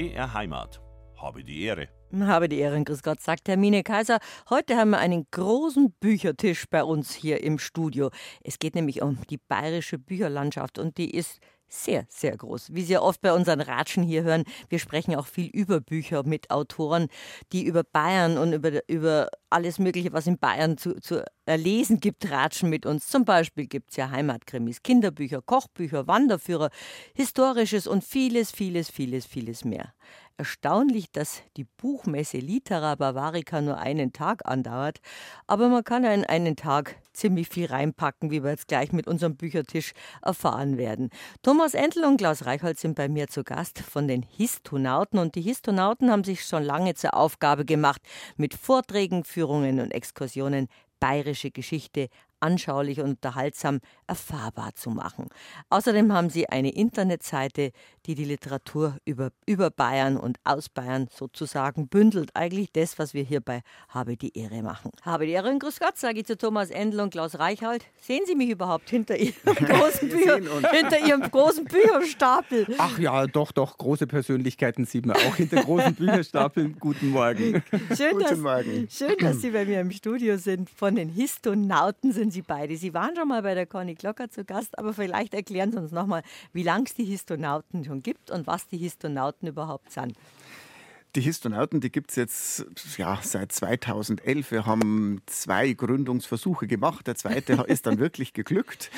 BR Heimat. Habe die Ehre. Habe die Ehre, grüß Gott, sagt Hermine Kaiser. Heute haben wir einen großen Büchertisch bei uns hier im Studio. Es geht nämlich um die bayerische Bücherlandschaft und die ist sehr, sehr groß. Wie Sie ja oft bei unseren Ratschen hier hören, wir sprechen auch viel über Bücher mit Autoren, die über Bayern und über, über alles Mögliche, was in Bayern zu, zu lesen gibt, ratschen mit uns. Zum Beispiel gibt es ja Heimatkrimis, Kinderbücher, Kochbücher, Wanderführer, Historisches und vieles, vieles, vieles, vieles mehr. Erstaunlich, dass die Buchmesse Litera Bavarica nur einen Tag andauert, aber man kann ja in einen Tag ziemlich viel reinpacken, wie wir jetzt gleich mit unserem Büchertisch erfahren werden. Thomas Entl und Klaus Reichholz sind bei mir zu Gast von den Histonauten und die Histonauten haben sich schon lange zur Aufgabe gemacht, mit Vorträgen, Führungen und Exkursionen bayerische Geschichte anschaulich und unterhaltsam erfahrbar zu machen. Außerdem haben sie eine Internetseite, die die Literatur über, über Bayern und aus Bayern sozusagen bündelt. Eigentlich das, was wir hier bei Habe die Ehre machen. Habe die Ehre und Grüß Gott, sage ich zu Thomas Endl und Klaus Reichhold. Sehen Sie mich überhaupt hinter Ihrem großen, Bücher, hinter Ihrem großen Bücherstapel? Ach ja, doch, doch, große Persönlichkeiten sieht man auch hinter großen Bücherstapeln. Guten Morgen. Schön, Guten dass, Morgen. Schön, dass Sie bei mir im Studio sind. Von den Histonauten sind Sie beide. Sie waren schon mal bei der Conny Glocker zu Gast, aber vielleicht erklären Sie uns nochmal, wie lange es die Histonauten schon gibt und was die Histonauten überhaupt sind. Die Histonauten, die gibt es jetzt ja, seit 2011. Wir haben zwei Gründungsversuche gemacht. Der zweite ist dann wirklich geglückt.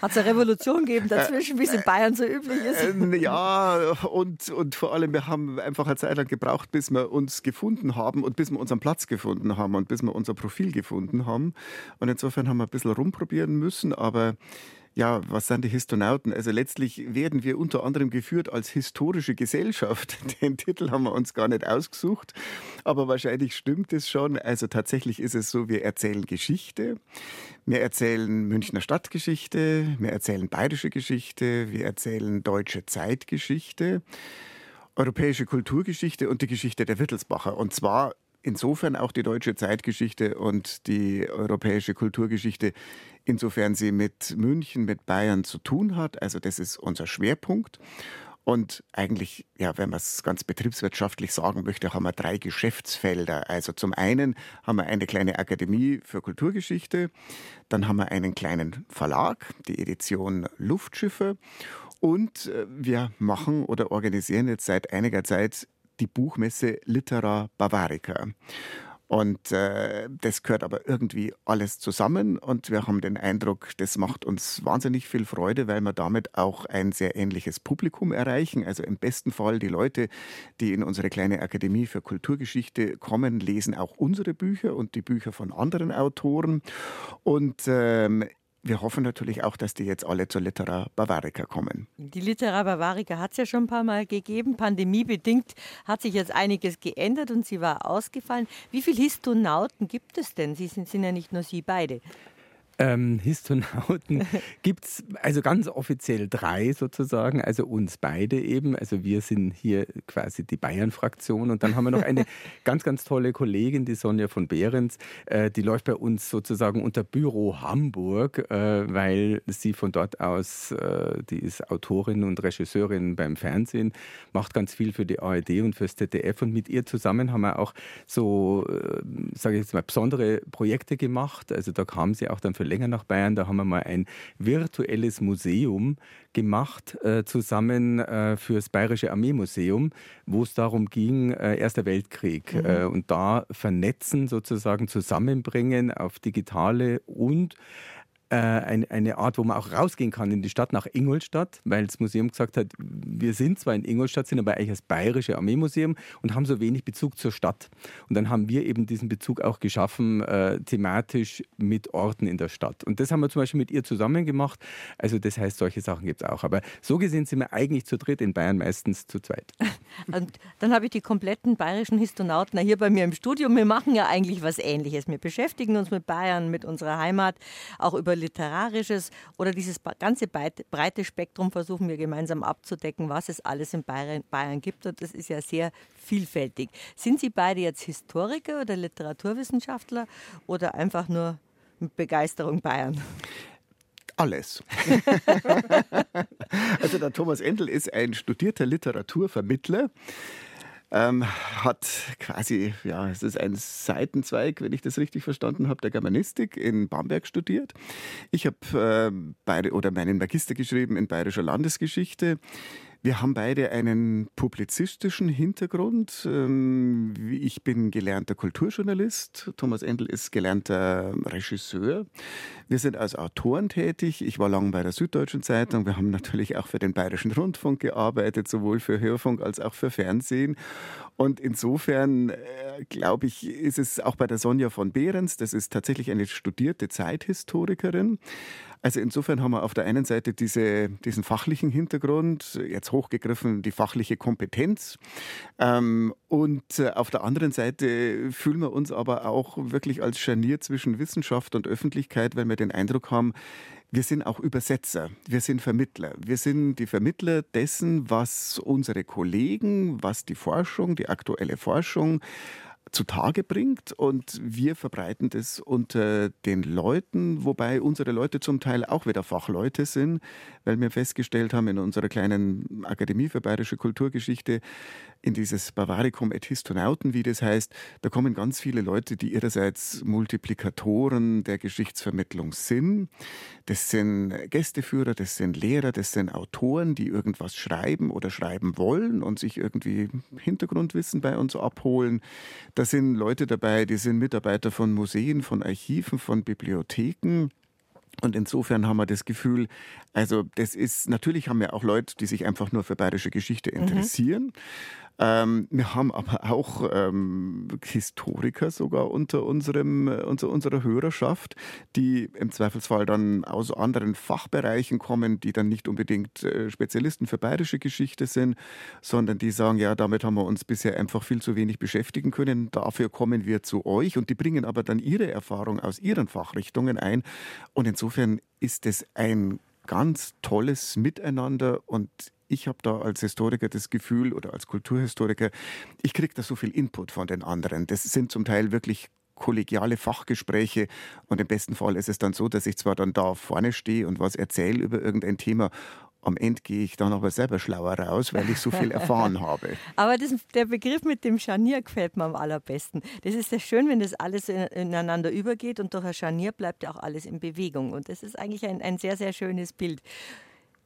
Hat es eine Revolution gegeben dazwischen, wie es in Bayern so üblich ist? Ähm, ja, und, und vor allem, wir haben einfach eine Zeit lang gebraucht, bis wir uns gefunden haben und bis wir unseren Platz gefunden haben und bis wir unser Profil gefunden haben. Und insofern haben wir ein bisschen rumprobieren müssen, aber ja, was sind die Histonauten? Also letztlich werden wir unter anderem geführt als historische Gesellschaft. Den Titel haben wir uns gar nicht ausgesucht, aber wahrscheinlich stimmt es schon. Also tatsächlich ist es so, wir erzählen Geschichte. Wir erzählen Münchner Stadtgeschichte, wir erzählen bayerische Geschichte, wir erzählen deutsche Zeitgeschichte, europäische Kulturgeschichte und die Geschichte der Wittelsbacher. Und zwar insofern auch die deutsche Zeitgeschichte und die europäische Kulturgeschichte, insofern sie mit München, mit Bayern zu tun hat. Also das ist unser Schwerpunkt. Und eigentlich, ja, wenn man es ganz betriebswirtschaftlich sagen möchte, haben wir drei Geschäftsfelder. Also zum einen haben wir eine kleine Akademie für Kulturgeschichte, dann haben wir einen kleinen Verlag, die Edition Luftschiffe. Und äh, wir machen oder organisieren jetzt seit einiger Zeit die Buchmesse Litera Bavarica. Und äh, das gehört aber irgendwie alles zusammen und wir haben den Eindruck, das macht uns wahnsinnig viel Freude, weil wir damit auch ein sehr ähnliches Publikum erreichen. Also im besten Fall die Leute, die in unsere kleine Akademie für Kulturgeschichte kommen, lesen auch unsere Bücher und die Bücher von anderen Autoren. Und ähm, wir hoffen natürlich auch, dass die jetzt alle zur Litera Bavarica kommen. Die Litera Bavarica hat es ja schon ein paar Mal gegeben. Pandemiebedingt hat sich jetzt einiges geändert und sie war ausgefallen. Wie viele Histonauten gibt es denn? Sie sind, sind ja nicht nur Sie beide. Ähm, Histonauten gibt es also ganz offiziell drei sozusagen, also uns beide eben. Also wir sind hier quasi die Bayern-Fraktion und dann haben wir noch eine ganz, ganz tolle Kollegin, die Sonja von Behrens, äh, die läuft bei uns sozusagen unter Büro Hamburg, äh, weil sie von dort aus, äh, die ist Autorin und Regisseurin beim Fernsehen, macht ganz viel für die ARD und fürs ZDF und mit ihr zusammen haben wir auch so, äh, sage ich jetzt mal, besondere Projekte gemacht. Also da kam sie auch dann für länger nach Bayern. Da haben wir mal ein virtuelles Museum gemacht, äh, zusammen äh, das Bayerische Armeemuseum, wo es darum ging, äh, Erster Weltkrieg. Mhm. Äh, und da vernetzen, sozusagen zusammenbringen auf digitale und eine, eine Art, wo man auch rausgehen kann in die Stadt nach Ingolstadt, weil das Museum gesagt hat, wir sind zwar in Ingolstadt, sind aber eigentlich das Bayerische Armeemuseum und haben so wenig Bezug zur Stadt. Und dann haben wir eben diesen Bezug auch geschaffen, äh, thematisch mit Orten in der Stadt. Und das haben wir zum Beispiel mit ihr zusammen gemacht. Also das heißt, solche Sachen gibt es auch. Aber so gesehen sind wir eigentlich zu dritt, in Bayern meistens zu zweit. Und dann habe ich die kompletten bayerischen Histonauten hier bei mir im Studio. Wir machen ja eigentlich was Ähnliches. Wir beschäftigen uns mit Bayern, mit unserer Heimat, auch über Literarisches oder dieses ganze breite Spektrum versuchen wir gemeinsam abzudecken, was es alles in Bayern, Bayern gibt. Und das ist ja sehr vielfältig. Sind Sie beide jetzt Historiker oder Literaturwissenschaftler oder einfach nur mit Begeisterung Bayern? Alles. also der Thomas Endel ist ein studierter Literaturvermittler. Ähm, hat quasi, ja, es ist ein Seitenzweig, wenn ich das richtig verstanden habe, der Germanistik in Bamberg studiert. Ich habe äh, oder meinen Magister geschrieben in bayerischer Landesgeschichte. Wir haben beide einen publizistischen Hintergrund. Ähm, ich bin gelernter Kulturjournalist. Thomas Endel ist gelernter Regisseur. Wir sind als Autoren tätig. Ich war lange bei der Süddeutschen Zeitung. Wir haben natürlich auch für den Bayerischen Rundfunk gearbeitet, sowohl für Hörfunk als auch für Fernsehen. Und insofern, äh, glaube ich, ist es auch bei der Sonja von Behrens, das ist tatsächlich eine studierte Zeithistorikerin. Also insofern haben wir auf der einen Seite diese, diesen fachlichen Hintergrund, jetzt hochgegriffen die fachliche Kompetenz. Ähm, und äh, auf der anderen Seite fühlen wir uns aber auch wirklich als Scharnier zwischen Wissenschaft und Öffentlichkeit, weil wir den Eindruck haben, wir sind auch Übersetzer, wir sind Vermittler. Wir sind die Vermittler dessen, was unsere Kollegen, was die Forschung, die aktuelle Forschung zutage bringt und wir verbreiten das unter den Leuten, wobei unsere Leute zum Teil auch wieder Fachleute sind, weil wir festgestellt haben in unserer kleinen Akademie für bayerische Kulturgeschichte, in dieses Bavaricum et Histonauten, wie das heißt, da kommen ganz viele Leute, die ihrerseits Multiplikatoren der Geschichtsvermittlung sind. Das sind Gästeführer, das sind Lehrer, das sind Autoren, die irgendwas schreiben oder schreiben wollen und sich irgendwie Hintergrundwissen bei uns abholen. Da sind Leute dabei, die sind Mitarbeiter von Museen, von Archiven, von Bibliotheken. Und insofern haben wir das Gefühl, also das ist, natürlich haben wir auch Leute, die sich einfach nur für bayerische Geschichte mhm. interessieren. Mhm. Ähm, wir haben aber auch ähm, Historiker sogar unter, unserem, äh, unter unserer Hörerschaft, die im Zweifelsfall dann aus anderen Fachbereichen kommen, die dann nicht unbedingt äh, Spezialisten für bayerische Geschichte sind, sondern die sagen, ja, damit haben wir uns bisher einfach viel zu wenig beschäftigen können. Dafür kommen wir zu euch und die bringen aber dann ihre Erfahrung aus ihren Fachrichtungen ein. Und insofern ist es ein ganz tolles Miteinander und ich habe da als Historiker das Gefühl oder als Kulturhistoriker, ich kriege da so viel Input von den anderen. Das sind zum Teil wirklich kollegiale Fachgespräche und im besten Fall ist es dann so, dass ich zwar dann da vorne stehe und was erzähle über irgendein Thema am Ende gehe ich dann aber selber schlauer raus, weil ich so viel erfahren habe. Aber das, der Begriff mit dem Scharnier gefällt mir am allerbesten. Das ist ja schön, wenn das alles ineinander übergeht und durch ein Scharnier bleibt ja auch alles in Bewegung. Und das ist eigentlich ein, ein sehr, sehr schönes Bild.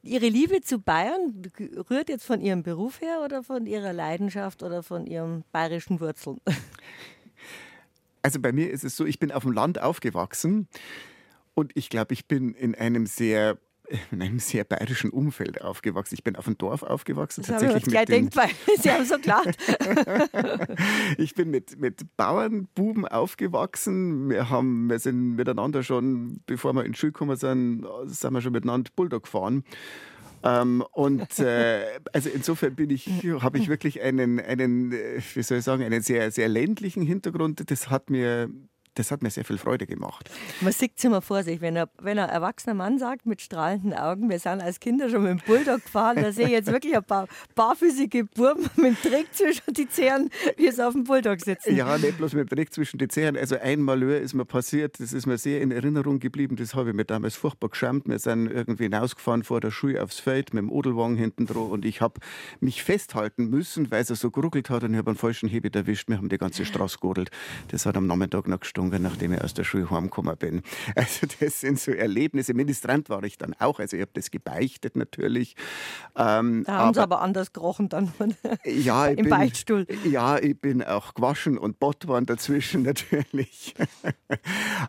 Ihre Liebe zu Bayern rührt jetzt von Ihrem Beruf her oder von Ihrer Leidenschaft oder von Ihren bayerischen Wurzeln? Also bei mir ist es so, ich bin auf dem Land aufgewachsen und ich glaube, ich bin in einem sehr in einem sehr bayerischen Umfeld aufgewachsen. Ich bin auf dem Dorf aufgewachsen. Das tatsächlich mit den, denkt, Sie haben so gelacht. ich bin mit, mit Bauernbuben aufgewachsen. Wir, haben, wir sind miteinander schon, bevor wir in die Schule gekommen sind, sind wir schon miteinander Bulldog gefahren. Ähm, und äh, also insofern bin ich, habe ich wirklich einen, einen, äh, wie soll ich sagen, einen sehr, sehr ländlichen Hintergrund. Das hat mir das hat mir sehr viel Freude gemacht. Man sieht es immer vor sich, wenn, er, wenn ein erwachsener Mann sagt mit strahlenden Augen, wir sind als Kinder schon mit dem Bulldog gefahren, da sehe ich jetzt wirklich ein paar barfüßige Burben mit dem Dreck zwischen die Zähnen, wie es auf dem Bulldog sitzen. Ja, nicht bloß mit dem Dreck zwischen die Zähnen. Also ein Malheur ist mir passiert, das ist mir sehr in Erinnerung geblieben, das habe ich mir damals furchtbar geschämt. Wir sind irgendwie hinausgefahren vor der Schule aufs Feld mit dem Odelwagen hinten drauf und ich habe mich festhalten müssen, weil es so geruckelt hat und ich habe einen falschen Hebel erwischt. Wir haben die ganze Straße gerodelt. Das hat am Nachmittag noch gestunken getrunken, nachdem ich aus der Schule heimgekommen bin. Also das sind so Erlebnisse. Ministrant war ich dann auch, also ich habe das gebeichtet natürlich. Ähm, da haben Sie aber anders gerochen dann ja, im bin, Beichtstuhl. Ja, ich bin auch gewaschen und Bott waren dazwischen natürlich.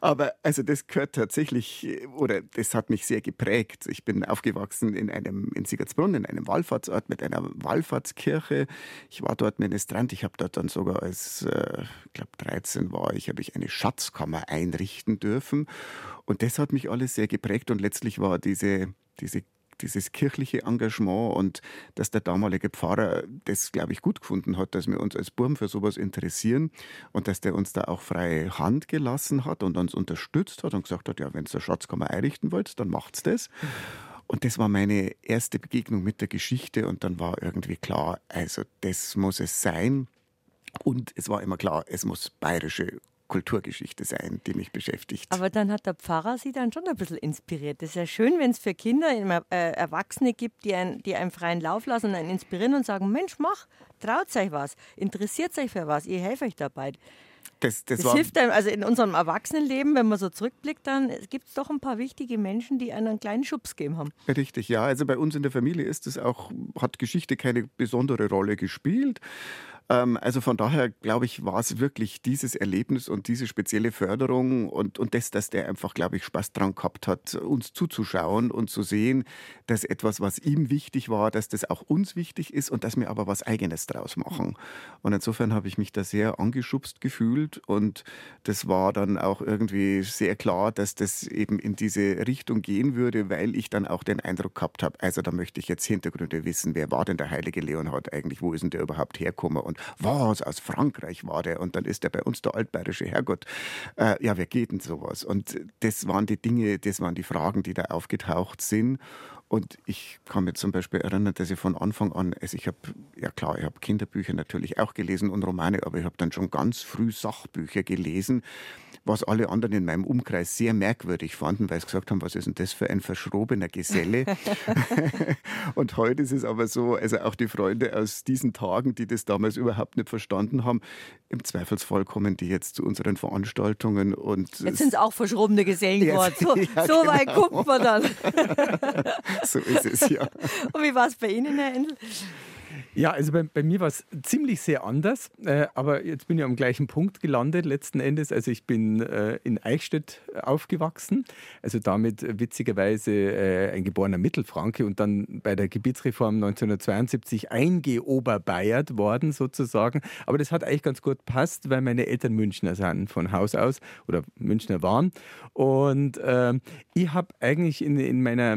aber also das gehört tatsächlich, oder das hat mich sehr geprägt. Ich bin aufgewachsen in einem, in Siegertsbrunn, in einem Wallfahrtsort mit einer Wallfahrtskirche. Ich war dort Ministrant. Ich habe dort dann sogar als, äh, ich glaube 13 war ich, habe ich eine Schatzkammer einrichten dürfen. Und das hat mich alles sehr geprägt und letztlich war diese, diese dieses kirchliche Engagement und dass der damalige Pfarrer das, glaube ich, gut gefunden hat, dass wir uns als Burm für sowas interessieren und dass der uns da auch freie Hand gelassen hat und uns unterstützt hat und gesagt hat, ja, wenn ihr eine Schatzkammer einrichten wollt, dann macht's das. Und das war meine erste Begegnung mit der Geschichte und dann war irgendwie klar, also das muss es sein. Und es war immer klar, es muss bayerische Kulturgeschichte sein, die mich beschäftigt. Aber dann hat der Pfarrer Sie dann schon ein bisschen inspiriert. Das ist ja schön, wenn es für Kinder immer, äh, Erwachsene gibt, die, ein, die einen freien Lauf lassen und einen inspirieren und sagen, Mensch, mach, traut euch was, interessiert euch für was, ich helfe euch dabei. Das, das, das hilft einem, also in unserem Erwachsenenleben, wenn man so zurückblickt, dann gibt es doch ein paar wichtige Menschen, die einen, einen kleinen Schubs gegeben haben. Richtig, ja. Also bei uns in der Familie ist es auch, hat Geschichte keine besondere Rolle gespielt. Ähm, also von daher, glaube ich, war es wirklich dieses Erlebnis und diese spezielle Förderung und, und das, dass der einfach, glaube ich, Spaß dran gehabt hat, uns zuzuschauen und zu sehen, dass etwas, was ihm wichtig war, dass das auch uns wichtig ist und dass wir aber was Eigenes draus machen. Und insofern habe ich mich da sehr angeschubst gefühlt und das war dann auch irgendwie sehr klar, dass das eben in diese Richtung gehen würde, weil ich dann auch den Eindruck gehabt habe, also da möchte ich jetzt Hintergründe wissen, wer war denn der heilige Leonhard eigentlich, wo ist denn der überhaupt hergekommen und was, aus Frankreich war der und dann ist der bei uns der altbayerische Herrgott. Äh, ja, wer geht denn sowas? Und das waren die Dinge, das waren die Fragen, die da aufgetaucht sind. Und ich kann mich zum Beispiel erinnern, dass ich von Anfang an, also ich habe, ja klar, ich habe Kinderbücher natürlich auch gelesen und Romane, aber ich habe dann schon ganz früh Sachbücher gelesen, was alle anderen in meinem Umkreis sehr merkwürdig fanden, weil sie gesagt haben, was ist denn das für ein verschrobener Geselle? und heute ist es aber so, also auch die Freunde aus diesen Tagen, die das damals überhaupt nicht verstanden haben, im Zweifelsfall kommen die jetzt zu unseren Veranstaltungen und. Jetzt sind es auch verschrobene Gesellen geworden. So, ja, so genau. weit guckt man dann. so ist es, ja. Und wie war es bei Ihnen, Herr Endl? Ja, also bei, bei mir war es ziemlich sehr anders, äh, aber jetzt bin ich am gleichen Punkt gelandet letzten Endes. Also ich bin äh, in Eichstätt aufgewachsen, also damit witzigerweise äh, ein geborener Mittelfranke und dann bei der Gebietsreform 1972 eingeoberbayert worden sozusagen. Aber das hat eigentlich ganz gut passt, weil meine Eltern Münchner sind von Haus aus oder Münchner waren. Und ähm, ich habe eigentlich in, in meiner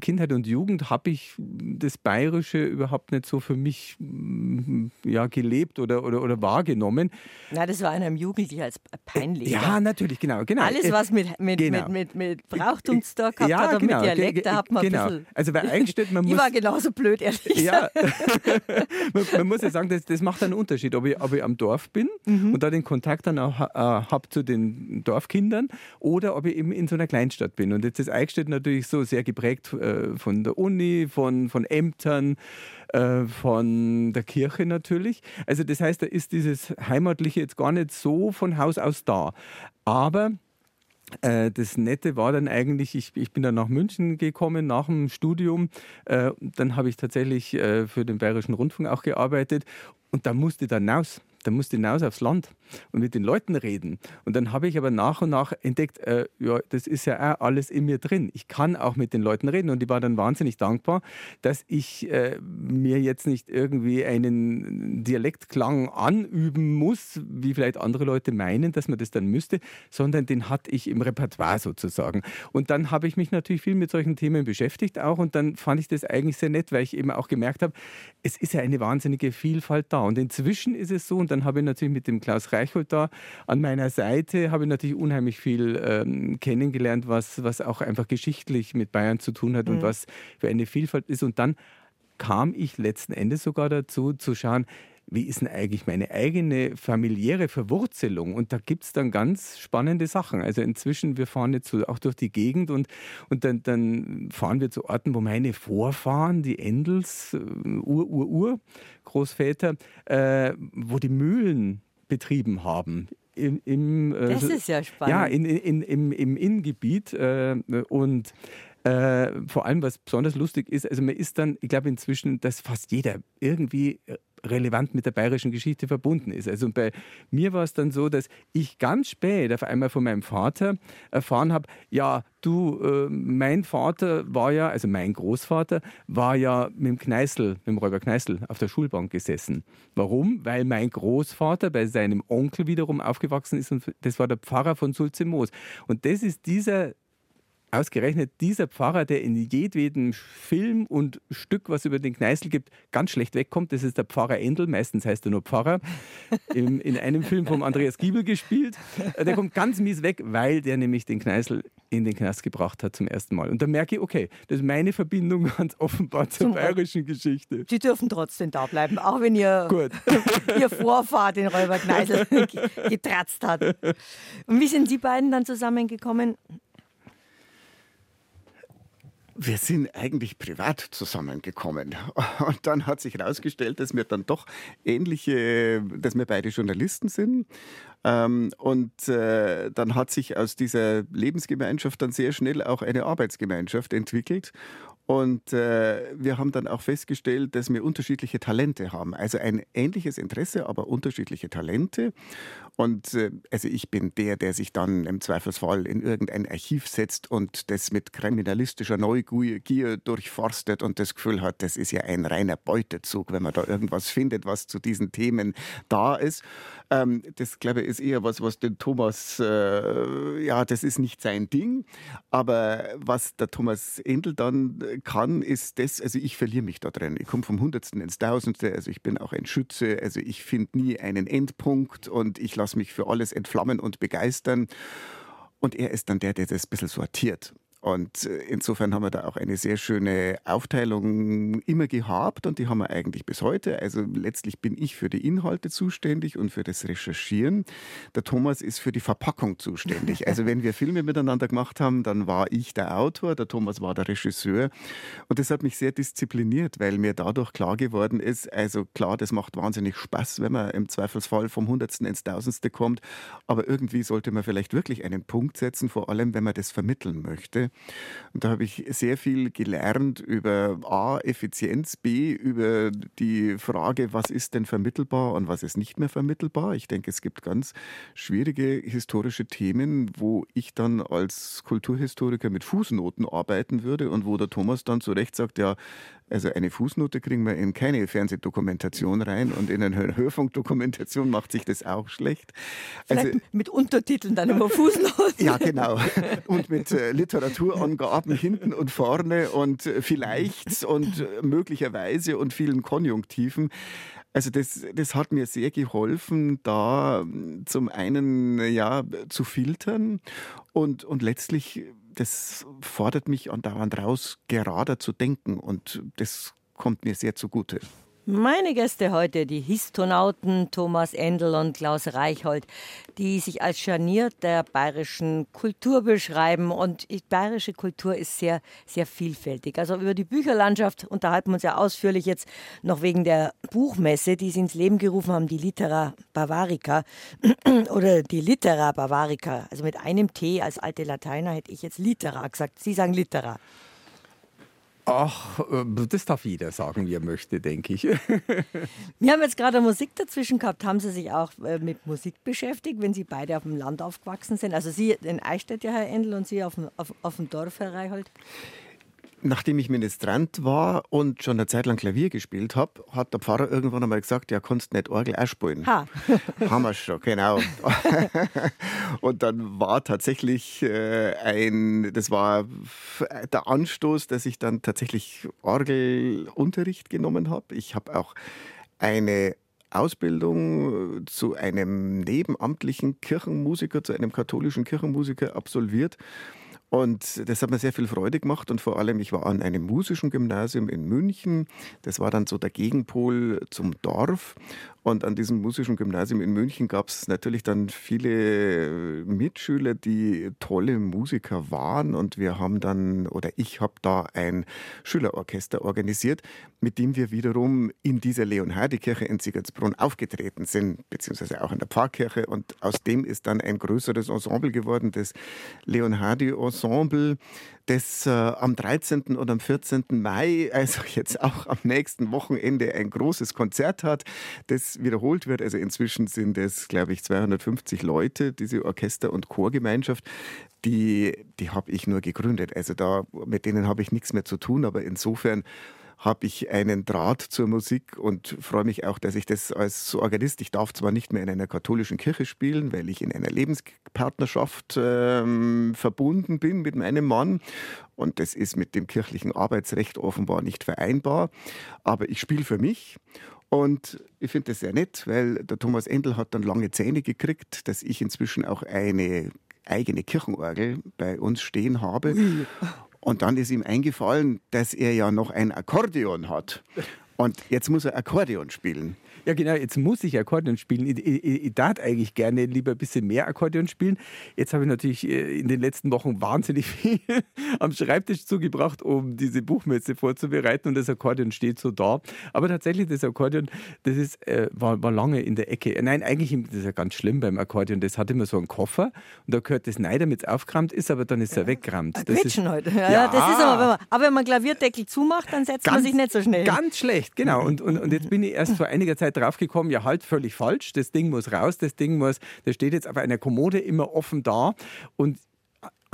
Kindheit und Jugend habe ich das Bayerische überhaupt nicht so für für mich mm, ja, gelebt oder, oder, oder wahrgenommen. Na, das war einem Jugendlichen als peinlich. Ja, natürlich, genau. genau. Alles, was mit, mit, genau. mit, mit, mit Brauchtum zu tun gehabt ja, hat und genau. mit Dialekt, da hat man genau. ein bisschen... Also bei Eichstätt, man muss... Ich war genauso blöd, ehrlich Ja, man, man, muss ja sagen, das, das macht einen Unterschied, ob ich, ob ich am Dorf bin mhm. und da den Kontakt dann auch äh, habe zu den Dorfkindern oder ob ich eben in so einer Kleinstadt bin. Und jetzt ist Eichstätt natürlich so sehr geprägt äh, von der Uni, von, von Ämtern, äh, von der Kirche natürlich. Also das heißt, da ist dieses Heimatliche jetzt gar nicht so von Haus aus da. Aber äh, das Nette war dann eigentlich, ich, ich bin dann nach München gekommen nach dem Studium. Äh, dann habe ich tatsächlich für den Bayerischen Rundfunk auch gearbeitet und da musste dann raus da musste ich hinaus aufs Land und mit den Leuten reden. Und dann habe ich aber nach und nach entdeckt, äh, ja, das ist ja auch alles in mir drin. Ich kann auch mit den Leuten reden und ich war dann wahnsinnig dankbar, dass ich äh, mir jetzt nicht irgendwie einen Dialektklang anüben muss, wie vielleicht andere Leute meinen, dass man das dann müsste, sondern den hatte ich im Repertoire sozusagen. Und dann habe ich mich natürlich viel mit solchen Themen beschäftigt auch und dann fand ich das eigentlich sehr nett, weil ich eben auch gemerkt habe, es ist ja eine wahnsinnige Vielfalt da. Und inzwischen ist es so, und dann habe ich natürlich mit dem Klaus Reichhold da an meiner Seite, habe ich natürlich unheimlich viel ähm, kennengelernt, was, was auch einfach geschichtlich mit Bayern zu tun hat mhm. und was für eine Vielfalt ist. Und dann kam ich letzten Endes sogar dazu, zu schauen, wie ist denn eigentlich meine eigene familiäre Verwurzelung? Und da gibt es dann ganz spannende Sachen. Also inzwischen, wir fahren jetzt so auch durch die Gegend und, und dann, dann fahren wir zu Orten, wo meine Vorfahren, die Endels, äh, Ur, Ur, Ur, Großväter, äh, wo die Mühlen betrieben haben. Im, im, äh, das ist ja spannend. Ja, in, in, im, im Innengebiet. Äh, und äh, vor allem, was besonders lustig ist, also man ist dann, ich glaube inzwischen, dass fast jeder irgendwie relevant mit der bayerischen Geschichte verbunden ist. Also bei mir war es dann so, dass ich ganz spät auf einmal von meinem Vater erfahren habe, ja, du, äh, mein Vater war ja, also mein Großvater war ja mit dem Kneißl, mit dem Räuber Kneißl auf der Schulbank gesessen. Warum? Weil mein Großvater bei seinem Onkel wiederum aufgewachsen ist und das war der Pfarrer von Sulzemoos. Und das ist dieser ausgerechnet dieser Pfarrer, der in jedwedem Film und Stück, was über den Kneißl gibt, ganz schlecht wegkommt. Das ist der Pfarrer Endel, meistens heißt er nur Pfarrer, in, in einem Film vom Andreas Giebel gespielt. Der kommt ganz mies weg, weil der nämlich den Kneißl in den Knast gebracht hat zum ersten Mal. Und da merke ich, okay, das ist meine Verbindung ganz offenbar zur zum bayerischen Geschichte. Sie dürfen trotzdem da bleiben, auch wenn ihr, ihr Vorfahr den Räuber Kneisel getratzt hat. Und wie sind Sie beiden dann zusammengekommen? Wir sind eigentlich privat zusammengekommen. Und dann hat sich herausgestellt, dass wir dann doch ähnliche, dass wir beide Journalisten sind. Ähm, und äh, dann hat sich aus dieser Lebensgemeinschaft dann sehr schnell auch eine Arbeitsgemeinschaft entwickelt. Und äh, wir haben dann auch festgestellt, dass wir unterschiedliche Talente haben. Also ein ähnliches Interesse, aber unterschiedliche Talente. Und äh, also ich bin der, der sich dann im Zweifelsfall in irgendein Archiv setzt und das mit kriminalistischer Neugier durchforstet und das Gefühl hat, das ist ja ein reiner Beutezug, wenn man da irgendwas findet, was zu diesen Themen da ist. Ähm, das, glaube ich, ist eher was, was den Thomas, äh, ja, das ist nicht sein Ding. Aber was der Thomas Endel dann kann, ist das, also ich verliere mich da drin. Ich komme vom Hundertsten ins Tausendste, also ich bin auch ein Schütze, also ich finde nie einen Endpunkt und ich lasse mich für alles entflammen und begeistern. Und er ist dann der, der das ein bisschen sortiert. Und äh, insofern haben wir da auch eine sehr schöne Aufteilung immer gehabt und die haben wir eigentlich bis heute. Also letztlich bin ich für die Inhalte zuständig und für das Recherchieren. Der Thomas ist für die Verpackung zuständig. Also wenn wir Filme miteinander gemacht haben, dann war ich der Autor, der Thomas war der Regisseur. Und das hat mich sehr diszipliniert, weil mir dadurch klar geworden ist, also klar, das macht wahnsinnig Spaß, wenn man im Zweifelsfall vom Hundertsten ins Tausendste kommt. Aber irgendwie sollte man vielleicht wirklich einen Punkt setzen, vor allem wenn man das vermitteln möchte. Und da habe ich sehr viel gelernt über A, Effizienz, B, über die Frage, was ist denn vermittelbar und was ist nicht mehr vermittelbar. Ich denke, es gibt ganz schwierige historische Themen, wo ich dann als Kulturhistoriker mit Fußnoten arbeiten würde und wo der Thomas dann zu Recht sagt, ja, also eine Fußnote kriegen wir in keine Fernsehdokumentation rein und in eine Hörfunkdokumentation macht sich das auch schlecht. Also, mit Untertiteln dann immer Fußnoten. ja, genau. Und mit äh, Literaturangaben hinten und vorne und äh, vielleicht und äh, möglicherweise und vielen Konjunktiven. Also das, das hat mir sehr geholfen, da ähm, zum einen ja zu filtern und, und letztlich das fordert mich andauernd raus, gerader zu denken und das kommt mir sehr zugute. Meine Gäste heute, die Histonauten Thomas Endel und Klaus Reichhold, die sich als Scharnier der bayerischen Kultur beschreiben. Und die bayerische Kultur ist sehr, sehr vielfältig. Also über die Bücherlandschaft unterhalten wir uns ja ausführlich jetzt noch wegen der Buchmesse, die sie ins Leben gerufen haben, die Litera Bavarica oder die Litera Bavarica. Also mit einem T als alte Lateiner hätte ich jetzt Litera gesagt. Sie sagen Litera. Ach, äh, das darf jeder sagen, wie er möchte, denke ich. Wir haben jetzt gerade Musik dazwischen gehabt. Haben Sie sich auch äh, mit Musik beschäftigt, wenn Sie beide auf dem Land aufgewachsen sind? Also Sie in Eichstätt, ja, Herr Endl, und Sie auf dem, auf, auf dem Dorf, Herr Reichhold? Nachdem ich Ministrant war und schon eine Zeit lang Klavier gespielt habe, hat der Pfarrer irgendwann einmal gesagt, ja, kannst nicht Orgel auch spielen. Ha. Haben wir schon, genau. und dann war tatsächlich äh, ein, das war der Anstoß, dass ich dann tatsächlich Orgelunterricht genommen habe. Ich habe auch eine Ausbildung zu einem nebenamtlichen Kirchenmusiker, zu einem katholischen Kirchenmusiker absolviert und das hat mir sehr viel Freude gemacht und vor allem, ich war an einem musischen Gymnasium in München. Das war dann so der Gegenpol zum Dorf. Und an diesem musischen Gymnasium in München gab es natürlich dann viele Mitschüler, die tolle Musiker waren. Und wir haben dann, oder ich habe da ein Schülerorchester organisiert, mit dem wir wiederum in dieser Leonhardikirche in Sigurdsbrunn aufgetreten sind, beziehungsweise auch in der Pfarrkirche. Und aus dem ist dann ein größeres Ensemble geworden, das Leonhardi-Ensemble das äh, am 13. und am 14. Mai, also jetzt auch am nächsten Wochenende, ein großes Konzert hat, das wiederholt wird. Also inzwischen sind es, glaube ich, 250 Leute, diese Orchester- und Chorgemeinschaft. Die, die habe ich nur gegründet. Also da, mit denen habe ich nichts mehr zu tun, aber insofern habe ich einen Draht zur Musik und freue mich auch, dass ich das als Organist, ich darf zwar nicht mehr in einer katholischen Kirche spielen, weil ich in einer Lebenspartnerschaft ähm, verbunden bin mit meinem Mann und das ist mit dem kirchlichen Arbeitsrecht offenbar nicht vereinbar, aber ich spiele für mich und ich finde das sehr nett, weil der Thomas Endel hat dann lange Zähne gekriegt, dass ich inzwischen auch eine eigene Kirchenorgel bei uns stehen habe. Und dann ist ihm eingefallen, dass er ja noch ein Akkordeon hat. Und jetzt muss er Akkordeon spielen. Ja, genau, jetzt muss ich Akkordeon spielen. Ich, ich, ich darf eigentlich gerne lieber ein bisschen mehr Akkordeon spielen. Jetzt habe ich natürlich äh, in den letzten Wochen wahnsinnig viel am Schreibtisch zugebracht, um diese Buchmesse vorzubereiten und das Akkordeon steht so da. Aber tatsächlich, das Akkordeon, das ist, äh, war, war lange in der Ecke. Nein, eigentlich das ist ja ganz schlimm beim Akkordeon. Das hat immer so einen Koffer und da gehört das rein, damit es aufgerammt ist, aber dann ist er ja. weggerammt. Das ist heute. Ja, ja, das ist aber, wenn man, aber wenn man Klavierdeckel zumacht, dann setzt ganz, man sich nicht so schnell. Ganz schlecht, genau. Und, und, und jetzt bin ich erst vor einiger Zeit draufgekommen, ja halt völlig falsch, das Ding muss raus, das Ding muss, das steht jetzt auf einer Kommode immer offen da und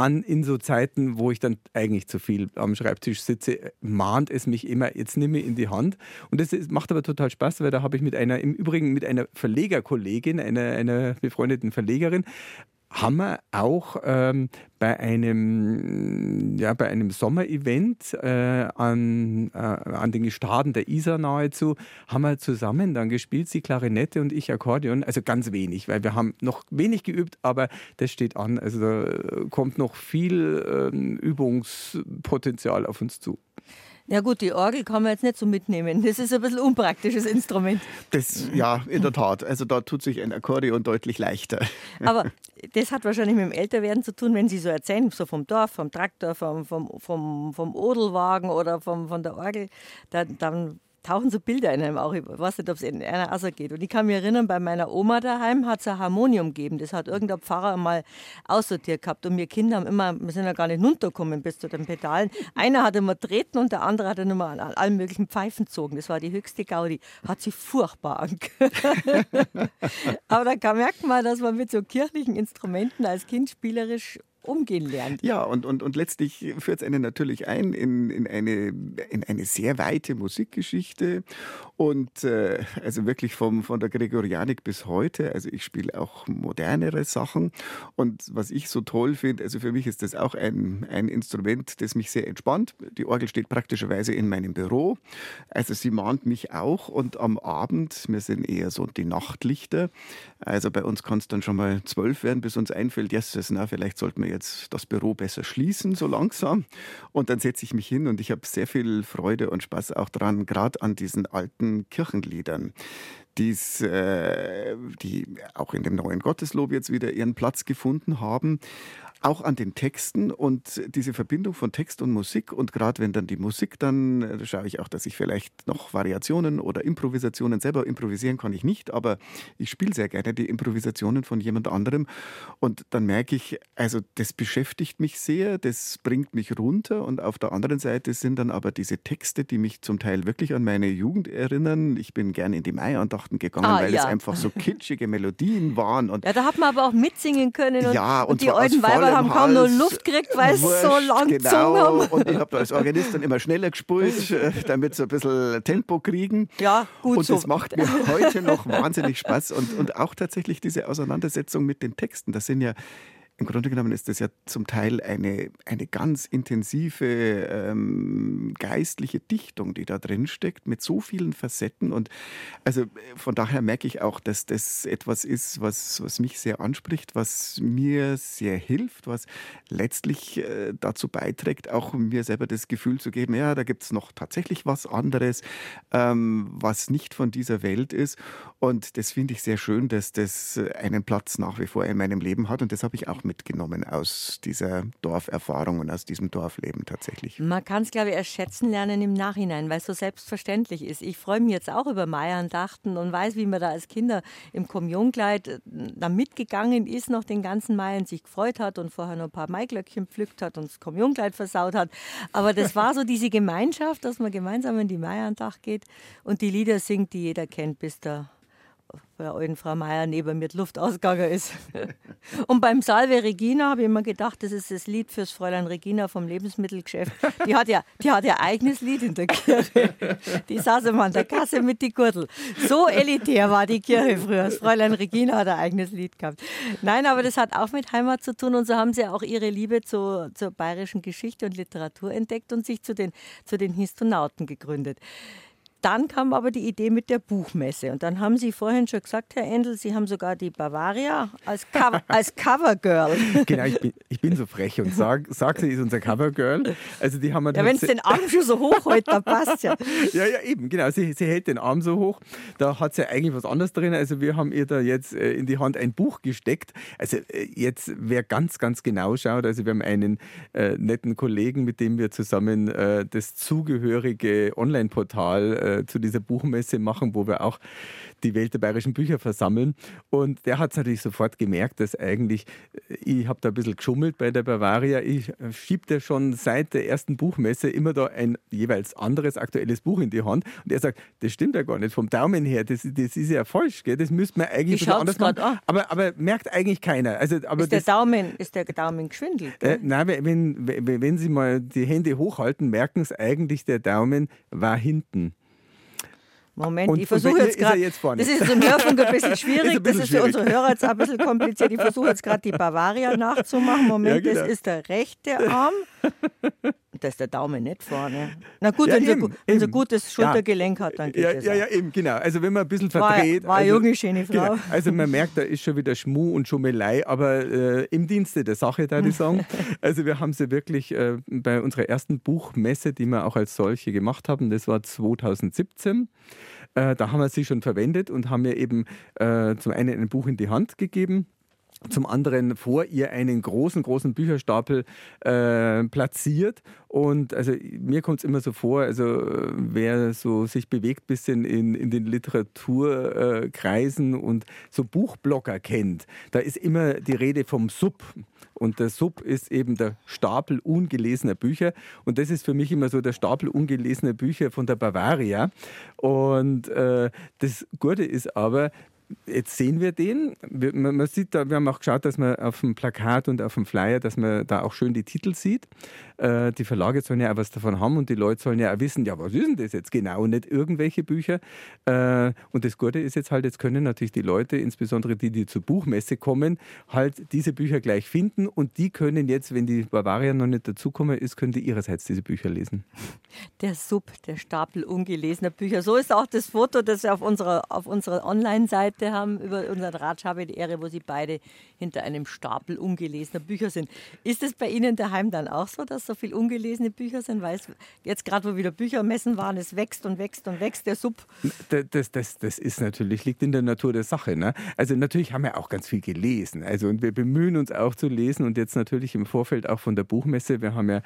an in so Zeiten, wo ich dann eigentlich zu viel am Schreibtisch sitze, mahnt es mich immer, jetzt nimm mir in die Hand. Und das ist, macht aber total Spaß, weil da habe ich mit einer, im Übrigen mit einer Verlegerkollegin, einer, einer befreundeten Verlegerin, haben wir auch ähm, bei einem, ja, bei einem Sommerevent äh, an, äh, an den Gestaden der Isar nahezu, haben wir zusammen dann gespielt, sie Klarinette und ich Akkordeon. Also ganz wenig, weil wir haben noch wenig geübt, aber das steht an. Also da kommt noch viel ähm, Übungspotenzial auf uns zu. Ja gut, die Orgel kann man jetzt nicht so mitnehmen. Das ist ein bisschen unpraktisches Instrument. Das, ja, in der Tat. Also da tut sich ein Akkordeon deutlich leichter. Aber das hat wahrscheinlich mit dem Älterwerden zu tun, wenn Sie so erzählen, so vom Dorf, vom Traktor, vom, vom, vom, vom Odelwagen oder vom, von der Orgel, dann, dann tauchen so Bilder in einem auch. Ich weiß nicht, ob es in einer Asser geht. Und ich kann mich erinnern, bei meiner Oma daheim hat es ein Harmonium gegeben. Das hat irgendein Pfarrer mal aussortiert gehabt. Und wir Kinder haben immer, wir sind ja gar nicht runtergekommen bis zu den Pedalen. Einer hat immer treten und der andere hat dann immer an allen möglichen Pfeifen gezogen. Das war die höchste Gaudi. Hat sich furchtbar angehört. Aber da merkt man, dass man mit so kirchlichen Instrumenten als Kind spielerisch umgehen lernt. Ja, und, und, und letztlich führt es einen natürlich ein in, in, eine, in eine sehr weite Musikgeschichte und äh, also wirklich vom, von der Gregorianik bis heute. Also ich spiele auch modernere Sachen und was ich so toll finde, also für mich ist das auch ein, ein Instrument, das mich sehr entspannt. Die Orgel steht praktischerweise in meinem Büro, also sie mahnt mich auch und am Abend, wir sind eher so die Nachtlichter, also bei uns kann es dann schon mal zwölf werden, bis uns einfällt, yes, na, vielleicht sollten wir jetzt das Büro besser schließen, so langsam. Und dann setze ich mich hin und ich habe sehr viel Freude und Spaß auch dran, gerade an diesen alten Kirchenliedern. Dies, äh, die auch in dem neuen Gotteslob jetzt wieder ihren Platz gefunden haben auch an den Texten und diese Verbindung von Text und Musik. Und gerade wenn dann die Musik, dann da schaue ich auch, dass ich vielleicht noch Variationen oder Improvisationen selber improvisieren kann ich nicht, aber ich spiele sehr gerne die Improvisationen von jemand anderem. Und dann merke ich, also das beschäftigt mich sehr, das bringt mich runter. Und auf der anderen Seite sind dann aber diese Texte, die mich zum Teil wirklich an meine Jugend erinnern. Ich bin gerne in die Maiandachten gegangen, ah, weil ja. es einfach so kitschige Melodien waren. Und ja, da hat man aber auch mitsingen können. Und, ja, und, und die alten Weiber haben kaum nur Luft gekriegt, weil es so lang genau. haben. Und ich habe da als Organist dann immer schneller gespult, äh, damit sie ein bisschen Tempo kriegen. Ja, gut Und so. das macht mir heute noch wahnsinnig Spaß. Und, und auch tatsächlich diese Auseinandersetzung mit den Texten. Das sind ja im Grunde genommen ist das ja zum Teil eine, eine ganz intensive ähm, geistliche Dichtung, die da drin steckt, mit so vielen Facetten. Und also von daher merke ich auch, dass das etwas ist, was, was mich sehr anspricht, was mir sehr hilft, was letztlich äh, dazu beiträgt, auch mir selber das Gefühl zu geben, ja, da gibt es noch tatsächlich was anderes, ähm, was nicht von dieser Welt ist. Und das finde ich sehr schön, dass das einen Platz nach wie vor in meinem Leben hat. Und das habe ich auch mitgenommen aus dieser Dorferfahrung und aus diesem Dorfleben tatsächlich. Man kann es, glaube ich, erst schätzen lernen im Nachhinein, weil es so selbstverständlich ist. Ich freue mich jetzt auch über Meierndachten und weiß, wie man da als Kinder im Kommunionkleid äh, da mitgegangen ist, noch den ganzen Mai sich gefreut hat und vorher noch ein paar Maiglöckchen pflückt hat und das Kommunionkleid versaut hat. Aber das war so diese Gemeinschaft, dass man gemeinsam in die Meierndacht geht und die Lieder singt, die jeder kennt, bis der bei der alten Frau Meier neben mir die Luft ausgegangen ist. Und beim Salve Regina habe ich immer gedacht, das ist das Lied fürs Fräulein Regina vom Lebensmittelgeschäft. Die hat ja, die hat ihr eigenes Lied in der Kirche. Die saß immer an der Kasse mit die Gürtel. So elitär war die Kirche früher. Das Fräulein Regina hat ein eigenes Lied gehabt. Nein, aber das hat auch mit Heimat zu tun und so haben sie auch ihre Liebe zu, zur bayerischen Geschichte und Literatur entdeckt und sich zu den, zu den Histonauten gegründet. Dann kam aber die Idee mit der Buchmesse. Und dann haben Sie vorhin schon gesagt, Herr Endel, Sie haben sogar die Bavaria als, Cover, als Covergirl. Genau, ich bin, ich bin so frech und sage, sag, sie ist unser Covergirl. Also die haben ja, wenn es den Arm schon so hoch hält, dann passt ja. ja, ja, eben, genau. Sie, sie hält den Arm so hoch. Da hat sie ja eigentlich was anderes drin. Also wir haben ihr da jetzt äh, in die Hand ein Buch gesteckt. Also äh, jetzt, wer ganz, ganz genau schaut, also wir haben einen äh, netten Kollegen, mit dem wir zusammen äh, das zugehörige Online-Portal äh, zu dieser Buchmesse machen, wo wir auch die Welt der bayerischen Bücher versammeln. Und der hat es natürlich sofort gemerkt, dass eigentlich, äh, ich habe da ein bisschen geschummelt bei der Bavaria. Ich äh, schiebe da schon seit der ersten Buchmesse immer da ein jeweils anderes aktuelles Buch in die Hand. Und er sagt, das stimmt ja gar nicht. Vom Daumen her, das, das ist ja falsch. Gell? Das müsste man eigentlich ich anders machen. An. Aber, aber merkt eigentlich keiner. Also, aber ist, der Daumen, ist der Daumen geschwindelt? Äh, nein, wenn, wenn, wenn Sie mal die Hände hochhalten, merken es eigentlich, der Daumen war hinten. Moment, und, ich versuche jetzt gerade. Das ist im Hörfunk ein bisschen schwierig. Ein bisschen das ist für unsere Hörer jetzt ein bisschen kompliziert. Ich versuche jetzt gerade die Bavaria nachzumachen. Moment, ja, genau. das ist der rechte Arm. Da ist der Daumen nicht vorne. Na gut, ja, wenn, eben, so, wenn so gutes Schultergelenk ja. hat, dann geht ja, das. Ja, ja, eben, genau. Also wenn man ein bisschen verdreht. War, war also, junge, schöne Frau. Genau. Also man merkt, da ist schon wieder Schmuh und Schummelei, aber äh, im Dienste der Sache, da ich sagen. Also wir haben sie wirklich äh, bei unserer ersten Buchmesse, die wir auch als solche gemacht haben, das war 2017. Äh, da haben wir sie schon verwendet und haben mir eben äh, zum einen ein Buch in die Hand gegeben zum anderen vor ihr einen großen, großen Bücherstapel äh, platziert. Und also mir kommt es immer so vor, also wer so sich bewegt bisschen in, in den Literaturkreisen und so Buchblogger kennt, da ist immer die Rede vom Sub. Und der Sub ist eben der Stapel ungelesener Bücher. Und das ist für mich immer so der Stapel ungelesener Bücher von der Bavaria. Und äh, das Gute ist aber, jetzt sehen wir den. man, sieht da, wir haben auch geschaut, dass man auf dem Plakat und auf dem Flyer, dass man da auch schön die Titel sieht. Äh, die Verlage sollen ja auch was davon haben und die Leute sollen ja auch wissen, ja, was ist denn das jetzt genau? Nicht irgendwelche Bücher. Äh, und das Gute ist jetzt halt, jetzt können natürlich die Leute, insbesondere die, die zur Buchmesse kommen, halt diese Bücher gleich finden und die können jetzt, wenn die Bavaria noch nicht dazukommen ist, können die ihrerseits diese Bücher lesen. Der Sub, der Stapel ungelesener Bücher. So ist auch das Foto, das wir auf unserer, auf unserer Online-Seite haben, über unseren Ratsch habe die Ehre, wo sie beide hinter einem Stapel ungelesener Bücher sind. Ist es bei Ihnen daheim dann auch so, dass so viele ungelesene Bücher sind? Weil es jetzt gerade, wo wieder Büchermessen waren, es wächst und wächst und wächst der Sub. Das, das, das ist natürlich, liegt in der Natur der Sache. Ne? Also natürlich haben wir auch ganz viel gelesen. Also und wir bemühen uns auch zu lesen und jetzt natürlich im Vorfeld auch von der Buchmesse. Wir haben ja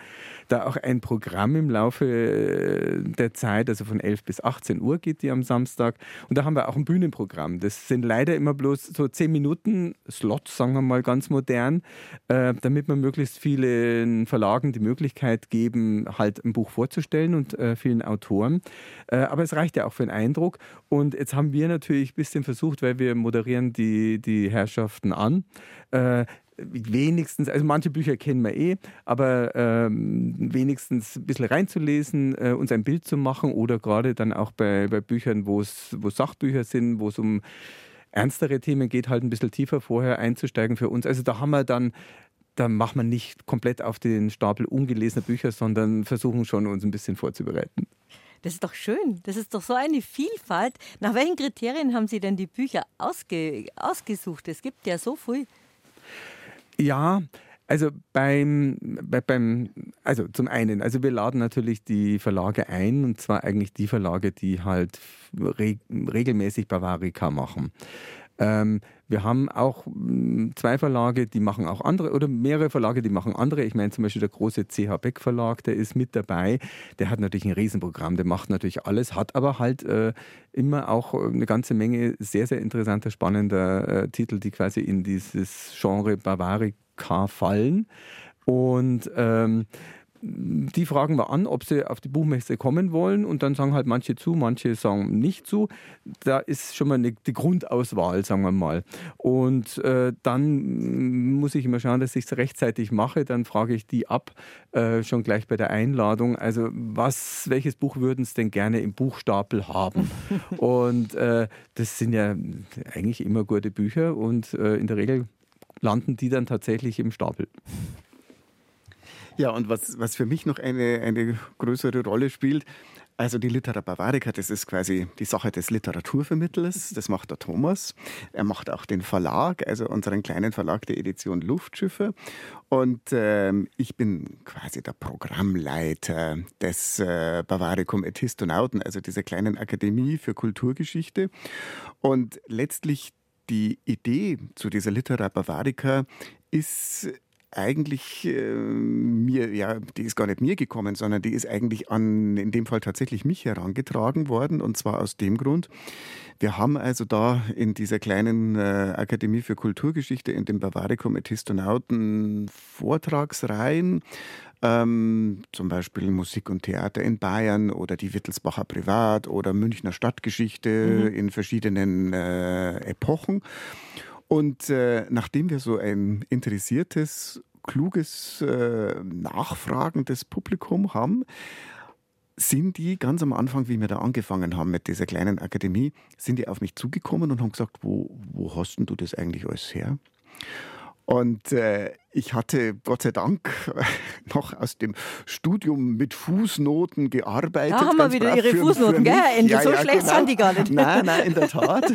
da auch ein Programm im Laufe äh, der Zeit, also von 11 bis 18 Uhr geht die am Samstag. Und da haben wir auch ein Bühnenprogramm. Das sind leider immer bloß so 10 Minuten Slots, sagen wir mal ganz modern, äh, damit man möglichst vielen Verlagen die Möglichkeit geben, halt ein Buch vorzustellen und äh, vielen Autoren. Äh, aber es reicht ja auch für den Eindruck. Und jetzt haben wir natürlich ein bisschen versucht, weil wir moderieren die, die Herrschaften an, äh, wenigstens, also manche Bücher kennen wir eh, aber ähm, wenigstens ein bisschen reinzulesen, äh, uns ein Bild zu machen oder gerade dann auch bei, bei Büchern, wo es Sachbücher sind, wo es um ernstere Themen geht, halt ein bisschen tiefer vorher einzusteigen für uns. Also da haben wir dann da machen wir nicht komplett auf den Stapel ungelesener Bücher, sondern versuchen schon, uns ein bisschen vorzubereiten. Das ist doch schön. Das ist doch so eine Vielfalt. Nach welchen Kriterien haben Sie denn die Bücher ausge ausgesucht? Es gibt ja so viel. Ja, also beim, bei, beim, also zum einen, also wir laden natürlich die Verlage ein und zwar eigentlich die Verlage, die halt re regelmäßig Bavarika machen. Ähm, wir haben auch hm, zwei Verlage, die machen auch andere, oder mehrere Verlage, die machen andere. Ich meine zum Beispiel der große CH Beck Verlag, der ist mit dabei. Der hat natürlich ein Riesenprogramm, der macht natürlich alles, hat aber halt äh, immer auch eine ganze Menge sehr, sehr interessanter, spannender äh, Titel, die quasi in dieses Genre Bavarica fallen. Und ähm, die fragen wir an, ob sie auf die Buchmesse kommen wollen und dann sagen halt manche zu, manche sagen nicht zu. Da ist schon mal eine, die Grundauswahl, sagen wir mal. Und äh, dann muss ich immer schauen, dass ich es rechtzeitig mache. Dann frage ich die ab, äh, schon gleich bei der Einladung. Also was, welches Buch würden Sie denn gerne im Buchstapel haben? und äh, das sind ja eigentlich immer gute Bücher und äh, in der Regel landen die dann tatsächlich im Stapel. Ja, und was, was für mich noch eine, eine größere Rolle spielt, Also die Litera Bavarica, das ist quasi die Sache des Literaturvermittlers. Das macht der Thomas. Er macht auch den Verlag, also unseren kleinen Verlag der Edition Luftschiffe. Und ähm, ich bin quasi der Programmleiter des äh, Bavaricum et Histonauten, also dieser kleinen Akademie für Kulturgeschichte. Und letztlich die Idee zu dieser Litera Bavarica ist eigentlich äh, mir, ja, die ist gar nicht mir gekommen, sondern die ist eigentlich an, in dem Fall tatsächlich mich herangetragen worden. Und zwar aus dem Grund, wir haben also da in dieser kleinen äh, Akademie für Kulturgeschichte in dem Bavaricum et Histonauten Vortragsreihen, ähm, zum Beispiel Musik und Theater in Bayern oder die Wittelsbacher Privat oder Münchner Stadtgeschichte mhm. in verschiedenen äh, Epochen. Und äh, nachdem wir so ein interessiertes, kluges, äh, nachfragendes Publikum haben, sind die ganz am Anfang, wie wir da angefangen haben mit dieser kleinen Akademie, sind die auf mich zugekommen und haben gesagt, wo, wo hast denn du das eigentlich alles her? Und äh, ich hatte Gott sei Dank noch aus dem Studium mit Fußnoten gearbeitet. Da haben wir wieder Ihre für, Fußnoten, für gell, Herr Ende? Ja, so ja, schlecht genau. sind die gar nicht. Nein, nein, in der Tat.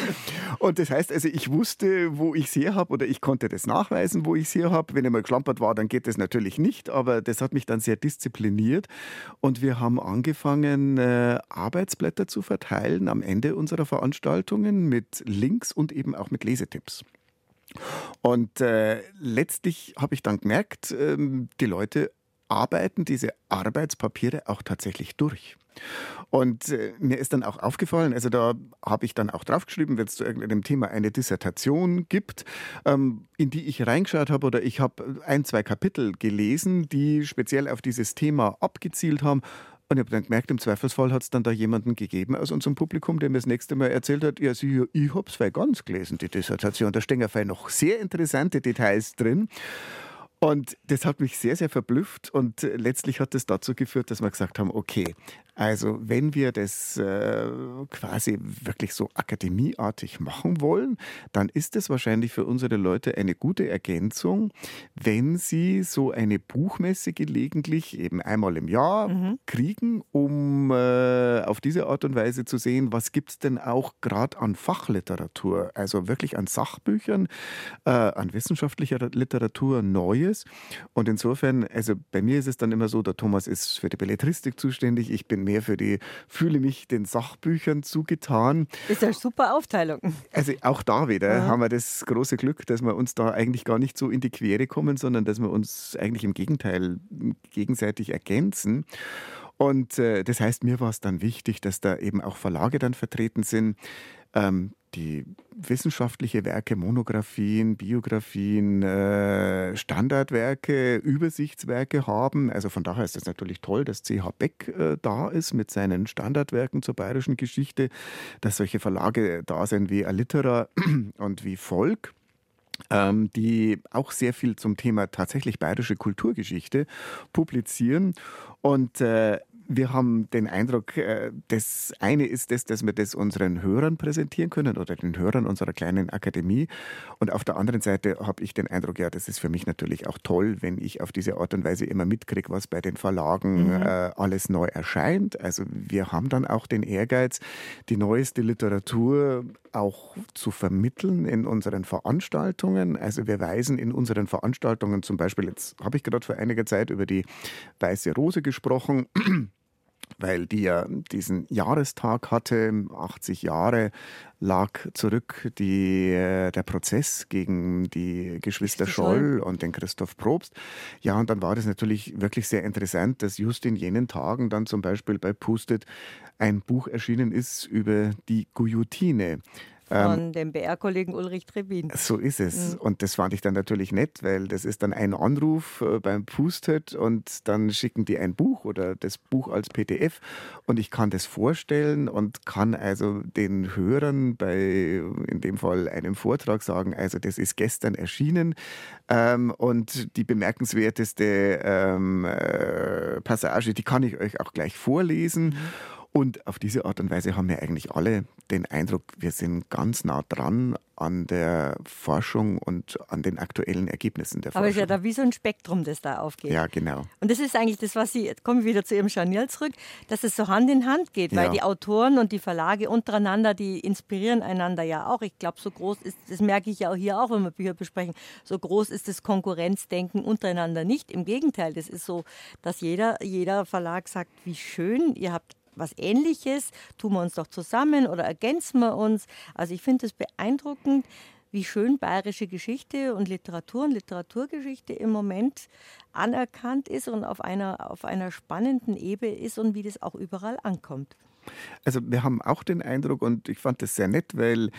Und das heißt also, ich wusste, wo ich her habe oder ich konnte das nachweisen, wo ich her habe. Wenn ich mal geschlampert war, dann geht das natürlich nicht, aber das hat mich dann sehr diszipliniert. Und wir haben angefangen, äh, Arbeitsblätter zu verteilen am Ende unserer Veranstaltungen mit Links und eben auch mit Lesetipps. Und äh, letztlich habe ich dann gemerkt, äh, die Leute arbeiten diese Arbeitspapiere auch tatsächlich durch. Und äh, mir ist dann auch aufgefallen, also da habe ich dann auch draufgeschrieben, wenn es zu irgendeinem Thema eine Dissertation gibt, ähm, in die ich reingeschaut habe oder ich habe ein, zwei Kapitel gelesen, die speziell auf dieses Thema abgezielt haben. Und ich habe dann gemerkt, im Zweifelsfall hat es dann da jemanden gegeben aus unserem Publikum, der mir das nächste Mal erzählt hat, ja, sie, ich habe es ganz gelesen, die Dissertation. Da stehen ja noch sehr interessante Details drin. Und das hat mich sehr, sehr verblüfft und letztlich hat das dazu geführt, dass wir gesagt haben, okay, also wenn wir das äh, quasi wirklich so akademieartig machen wollen, dann ist es wahrscheinlich für unsere Leute eine gute Ergänzung, wenn sie so eine Buchmesse gelegentlich eben einmal im Jahr mhm. kriegen, um äh, auf diese Art und Weise zu sehen, was gibt es denn auch gerade an Fachliteratur, also wirklich an Sachbüchern, äh, an wissenschaftlicher Literatur Neues. Und insofern, also bei mir ist es dann immer so, der Thomas ist für die Belletristik zuständig, ich bin mehr für die, fühle mich den Sachbüchern zugetan. Ist eine super Aufteilung. Also auch da wieder ja. haben wir das große Glück, dass wir uns da eigentlich gar nicht so in die Quere kommen, sondern dass wir uns eigentlich im Gegenteil gegenseitig ergänzen. Und äh, das heißt, mir war es dann wichtig, dass da eben auch Verlage dann vertreten sind, ähm, die wissenschaftliche Werke, Monographien, Biografien, äh, Standardwerke, Übersichtswerke haben. Also von daher ist es natürlich toll, dass CH Beck äh, da ist mit seinen Standardwerken zur bayerischen Geschichte, dass solche Verlage da sind wie Alitera und wie Volk ähm, die auch sehr viel zum Thema tatsächlich bayerische Kulturgeschichte publizieren. Und äh, wir haben den Eindruck, äh, das eine ist das, dass wir das unseren Hörern präsentieren können oder den Hörern unserer kleinen Akademie. Und auf der anderen Seite habe ich den Eindruck, ja, das ist für mich natürlich auch toll, wenn ich auf diese Art und Weise immer mitkriege, was bei den Verlagen mhm. äh, alles neu erscheint. Also wir haben dann auch den Ehrgeiz, die neueste Literatur auch zu vermitteln in unseren Veranstaltungen. Also wir weisen in unseren Veranstaltungen zum Beispiel, jetzt habe ich gerade vor einiger Zeit über die Weiße Rose gesprochen weil die ja diesen Jahrestag hatte, 80 Jahre lag zurück die, äh, der Prozess gegen die Geschwister Scholl und den Christoph Probst. Ja, und dann war das natürlich wirklich sehr interessant, dass just in jenen Tagen dann zum Beispiel bei Pustet ein Buch erschienen ist über die Guillotine. Von ähm, dem BR-Kollegen Ulrich Trebin. So ist es. Mhm. Und das fand ich dann natürlich nett, weil das ist dann ein Anruf äh, beim Pustet und dann schicken die ein Buch oder das Buch als PDF und ich kann das vorstellen und kann also den Hörern bei in dem Fall einem Vortrag sagen, also das ist gestern erschienen ähm, und die bemerkenswerteste ähm, äh, Passage, die kann ich euch auch gleich vorlesen. Mhm. Und auf diese Art und Weise haben wir eigentlich alle den Eindruck, wir sind ganz nah dran an der Forschung und an den aktuellen Ergebnissen der Forschung. Aber es ist ja da wie so ein Spektrum, das da aufgeht. Ja, genau. Und das ist eigentlich das, was Sie, jetzt kommen wir wieder zu Ihrem Scharnier zurück, dass es so Hand in Hand geht, weil Ja. die Autoren und die Verlage untereinander, die inspirieren einander ja auch. Ich glaube, so groß ist, das merke ich ja auch hier auch, wenn wir Bücher besprechen, so groß ist das Konkurrenzdenken untereinander nicht. Im Gegenteil, das ist so, dass jeder, jeder Verlag sagt, wie schön, ihr habt was Ähnliches, tun wir uns doch zusammen oder ergänzen wir uns. Also ich finde es beeindruckend, wie schön bayerische Geschichte und Literatur und Literaturgeschichte im Moment anerkannt ist und auf einer, auf einer spannenden Ebene ist und wie das auch überall ankommt. Also wir haben auch den Eindruck und ich fand das sehr nett, weil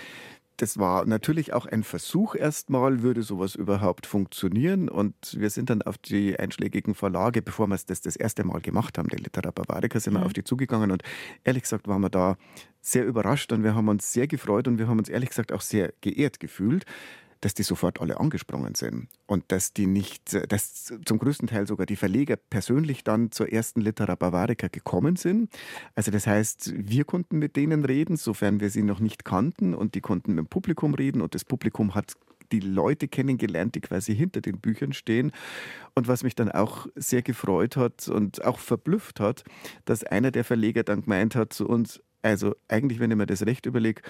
das war natürlich auch ein Versuch erstmal, würde sowas überhaupt funktionieren. Und wir sind dann auf die einschlägigen Verlage, bevor wir das das erste Mal gemacht haben, den Litera Bavarica, sind wir auf die zugegangen. Und ehrlich gesagt waren wir da sehr überrascht und wir haben uns sehr gefreut und wir haben uns ehrlich gesagt auch sehr geehrt gefühlt, dass die sofort alle angesprungen sind und dass die nicht, dass zum größten Teil sogar die Verleger persönlich dann zur ersten Litera Bavarica gekommen sind. Also das heißt, wir konnten mit denen reden, sofern wir sie noch nicht kannten und die konnten mit dem Publikum reden und das Publikum hat die Leute kennengelernt, die quasi hinter den Büchern stehen. Und was mich dann auch sehr gefreut hat und auch verblüfft hat, dass einer der Verleger dann gemeint hat zu uns, also eigentlich, wenn ich mir das recht überlege,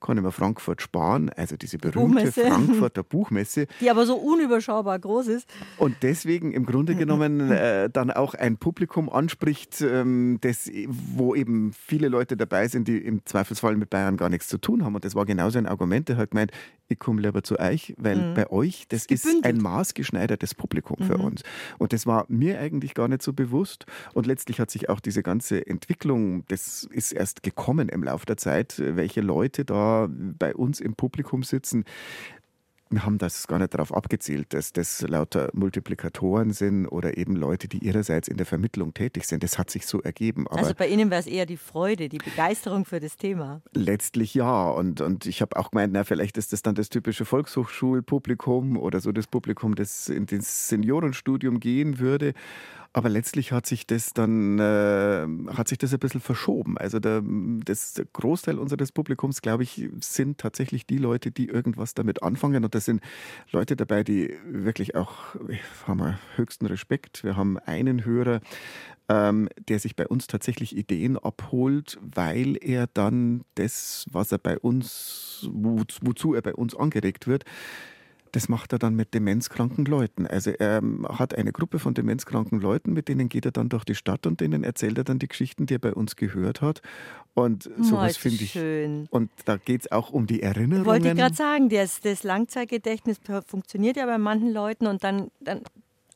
kann ich mir Frankfurt sparen, also diese berühmte Buchmesse. Frankfurter Buchmesse. Die aber so unüberschaubar groß ist. Und deswegen im Grunde genommen äh, dann auch ein Publikum anspricht, ähm, das, wo eben viele Leute dabei sind, die im Zweifelsfall mit Bayern gar nichts zu tun haben. Und das war genauso ein Argument. Der hat gemeint, ich komme lieber zu euch, weil bei euch, das ist gebündelt. ein maßgeschneidertes Publikum für uns. Und das war mir eigentlich gar nicht so bewusst. Und letztlich hat sich auch diese ganze Entwicklung, das ist erst gekommen im Laufe der Zeit, welche Leute da bei uns im Publikum sitzen. Wir haben das gar nicht darauf abgezielt, dass das lauter Multiplikatoren sind oder eben Leute, die ihrerseits in der Vermittlung tätig sind. Das hat sich so ergeben. Aber Also bei Ihnen wäre es eher die Freude, die Begeisterung für das Thema. Letztlich ja. Und, und ich habe auch gemeint, na, vielleicht ist das dann das typische Volkshochschulpublikum oder so das Publikum, das in das Seniorenstudium gehen würde. Aber letztlich hat sich das dann äh, hat sich das ein bisschen verschoben. Also der, das der Großteil unseres Publikums, glaube ich, sind tatsächlich die Leute, die irgendwas damit anfangen. Und das sind Leute dabei, die wirklich auch haben wir höchsten Respekt. Wir haben einen Hörer, ähm, der sich bei uns tatsächlich Ideen abholt, weil er dann das, was er bei uns, wo, wozu er bei uns angeregt wird, das macht er dann mit demenzkranken Leuten. Also er ähm, hat eine Gruppe von demenzkranken Leuten, mit denen geht er dann durch die Stadt und denen erzählt er dann die Geschichten, die er bei uns gehört hat. Und Oh, sowas finde ich. schön. Und da geht es auch um die Erinnerungen. Wollte ich gerade sagen, das, das Langzeitgedächtnis funktioniert ja bei manchen Leuten und dann, dann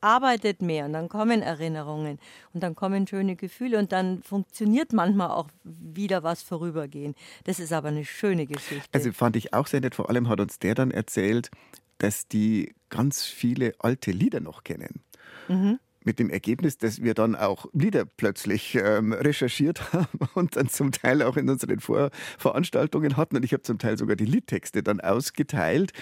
arbeitet mehr und dann kommen Erinnerungen und dann kommen schöne Gefühle und dann funktioniert manchmal auch wieder was vorübergehen. Das ist aber eine schöne Geschichte. Also fand ich auch sehr nett. Vor allem hat uns der dann erzählt, dass die ganz viele alte Lieder noch kennen. Mit dem Ergebnis, dass wir dann auch Lieder plötzlich ähm, recherchiert haben und dann zum Teil auch in unseren Vor Veranstaltungen hatten. Und ich habe zum Teil sogar die Liedtexte dann ausgeteilt.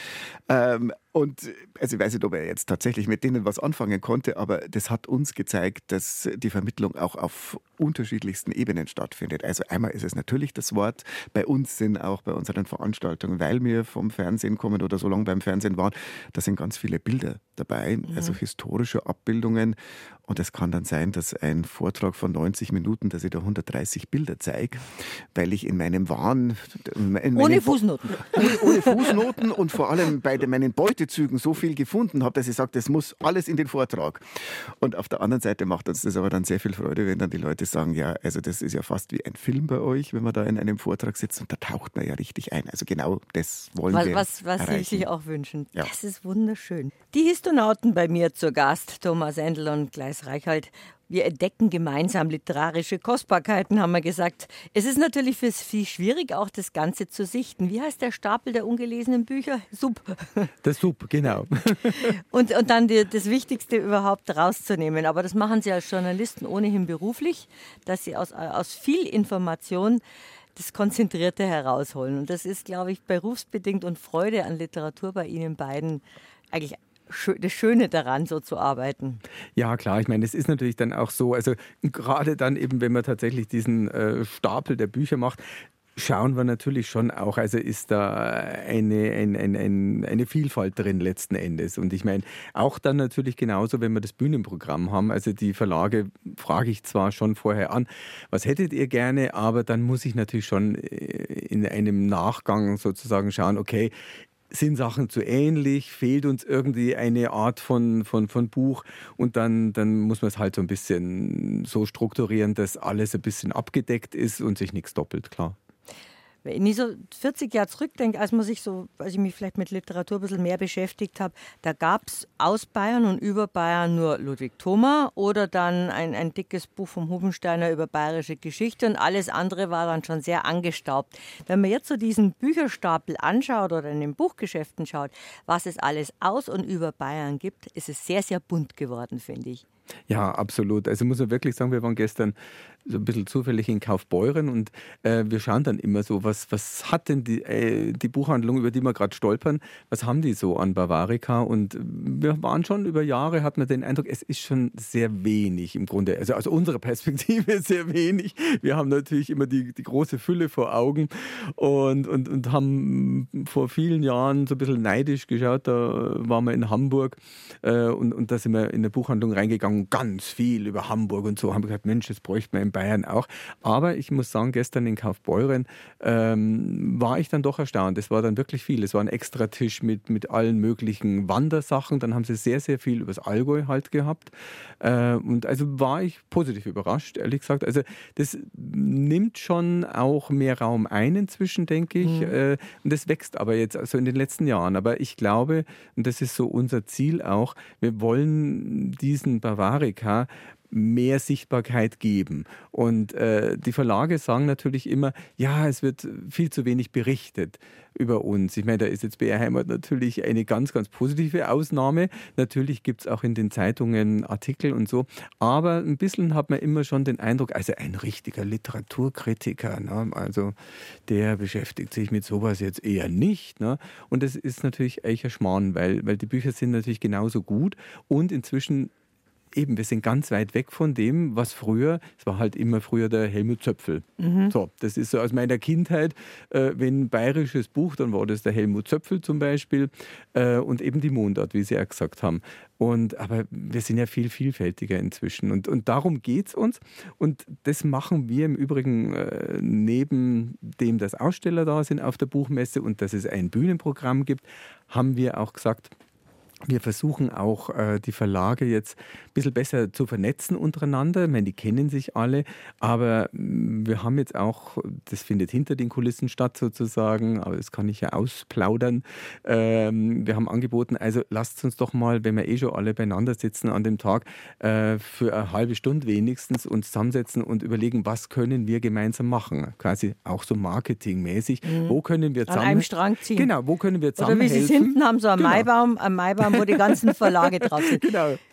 Ähm, und also ich weiß nicht, ob er jetzt tatsächlich mit denen was anfangen konnte, aber das hat uns gezeigt, dass die Vermittlung auch auf unterschiedlichsten Ebenen stattfindet. Also einmal ist es natürlich das Wort. Bei uns sind auch bei unseren Veranstaltungen, weil wir vom Fernsehen kommen oder so lange beim Fernsehen waren, da sind ganz viele Bilder dabei, also historische Abbildungen. Und es kann dann sein, dass ein Vortrag von 90 Minuten, dass ich da 130 Bilder zeige, weil ich in meinem Wahn... In Ohne Fußnoten. ohne, ohne Fußnoten und vor allem bei meinen Beutezügen so viel gefunden habe, dass ich sage, das muss alles in den Vortrag. Und auf der anderen Seite macht uns das aber dann sehr viel Freude, wenn dann die Leute sagen, ja, also das ist ja fast wie ein Film bei euch, wenn man da in einem Vortrag sitzt und da taucht man ja richtig ein. Also genau das wollen Was, wir was, was Sie erreichen. sich auch wünschen. Ja. Das ist wunderschön. Die Histonauten bei mir zu Gast, Thomas Endel und Gleis Reichhold. Wir entdecken gemeinsam literarische Kostbarkeiten, haben wir gesagt. Es ist natürlich für Sie schwierig, auch das Ganze zu sichten. Wie heißt der Stapel der ungelesenen Bücher? Sub. Der Sub, genau. Und, und dann die, das Wichtigste überhaupt rauszunehmen. Aber das machen Sie als Journalisten ohnehin beruflich, dass Sie aus, aus viel Information das Konzentrierte herausholen. Und das ist, glaube ich, berufsbedingt und Freude an Literatur bei Ihnen beiden eigentlich das Schöne daran, so zu arbeiten. Ja, klar. Ich meine, es ist natürlich dann auch so, also gerade dann eben, wenn man tatsächlich diesen äh, Stapel der Bücher macht, schauen wir natürlich schon auch, also ist da eine, ein, ein, ein, eine Vielfalt drin letzten Endes. Und ich meine, auch dann natürlich genauso, wenn wir das Bühnenprogramm haben, also die Verlage frage ich zwar schon vorher an, was hättet ihr gerne, aber dann muss ich natürlich schon äh, in einem Nachgang sozusagen schauen, okay, sind Sachen zu ähnlich, fehlt uns irgendwie eine Art von, von, von Buch und dann, dann muss man es halt so ein bisschen so strukturieren, dass alles ein bisschen abgedeckt ist und sich nichts doppelt, klar. Wenn ich so 40 Jahre zurückdenke, als man sich so, als ich mich vielleicht mit Literatur ein bisschen mehr beschäftigt habe, da gab es aus Bayern und über Bayern nur Ludwig Thoma oder dann ein, ein dickes Buch vom Hubensteiner über bayerische Geschichte und alles andere war dann schon sehr angestaubt. Wenn man jetzt so diesen Bücherstapel anschaut oder in den Buchgeschäften schaut, was es alles aus und über Bayern gibt, ist es sehr, sehr bunt geworden, finde ich. Ja, absolut. Also muss man wirklich sagen, wir waren gestern so ein bisschen zufällig in Kaufbeuren und äh, wir schauen dann immer so, was, was hat denn die, äh, die Buchhandlung, über die wir gerade stolpern, was haben die so an Bavarica? Und wir waren schon über Jahre, hat man den Eindruck, es ist schon sehr wenig im Grunde, also aus unserer Perspektive sehr wenig. Wir haben natürlich immer die, die große Fülle vor Augen und, und, und haben vor vielen Jahren so ein bisschen neidisch geschaut, da waren wir in Hamburg äh, und, und da sind wir in eine Buchhandlung reingegangen, ganz viel über Hamburg und so, haben gesagt, Mensch, das bräuchte man in Bayern auch. Aber ich muss sagen, gestern in Kaufbeuren ähm, war ich dann doch erstaunt. Es war dann wirklich viel. Es war ein extra Tisch mit, mit allen möglichen Wandersachen. Dann haben sie sehr, sehr viel übers Allgäu halt gehabt. Äh, und also war ich positiv überrascht, ehrlich gesagt. Also das nimmt schon auch mehr Raum ein inzwischen, denke ich. Mhm. Äh, und das wächst aber jetzt also in den letzten Jahren. Aber ich glaube, und das ist so unser Ziel auch, wir wollen diesen Bavarica mehr Sichtbarkeit geben. Und äh, die Verlage sagen natürlich immer, ja, es wird viel zu wenig berichtet über uns. Ich meine, da ist jetzt BR Heimat natürlich eine ganz, ganz positive Ausnahme. Natürlich gibt es auch in den Zeitungen Artikel und so. Aber ein bisschen hat man immer schon den Eindruck, also ein richtiger Literaturkritiker, ne? also der beschäftigt sich mit sowas jetzt eher nicht. Ne? Und das ist natürlich echt ein Schmarrn, weil, weil die Bücher sind natürlich genauso gut und inzwischen eben, wir sind ganz weit weg von dem, was früher, es war halt immer früher der Helmut Zöpfel. Mhm. So, das ist so aus meiner Kindheit, äh, wenn ein bayerisches Buch, dann war das der Helmut Zöpfel zum Beispiel äh, und eben die Mundart, wie Sie ja gesagt haben. Und, aber wir sind ja viel vielfältiger inzwischen und, und darum geht es uns. Und das machen wir im Übrigen äh, neben dem, dass Aussteller da sind auf der Buchmesse und dass es ein Bühnenprogramm gibt, haben wir auch gesagt, wir versuchen auch, äh, die Verlage jetzt ein bisschen besser zu vernetzen untereinander. Ich meine, die kennen sich alle, aber mm, wir haben jetzt auch, das findet hinter den Kulissen statt sozusagen, aber das kann ich ja ausplaudern. Ähm, wir haben angeboten, also lasst uns doch mal, wenn wir eh schon alle beieinander sitzen an dem Tag, äh, für eine halbe Stunde wenigstens uns zusammensetzen und überlegen, was können wir gemeinsam machen. Quasi auch so marketingmäßig. Mhm. Wo können wir zusammen... An einem Strang ziehen. Genau, wo können wir zusammen Oder wie Sie hinten haben, so einen genau. Maibaum, einen Maibaum haben, wo die ganzen Verlage drauf sind. Genau.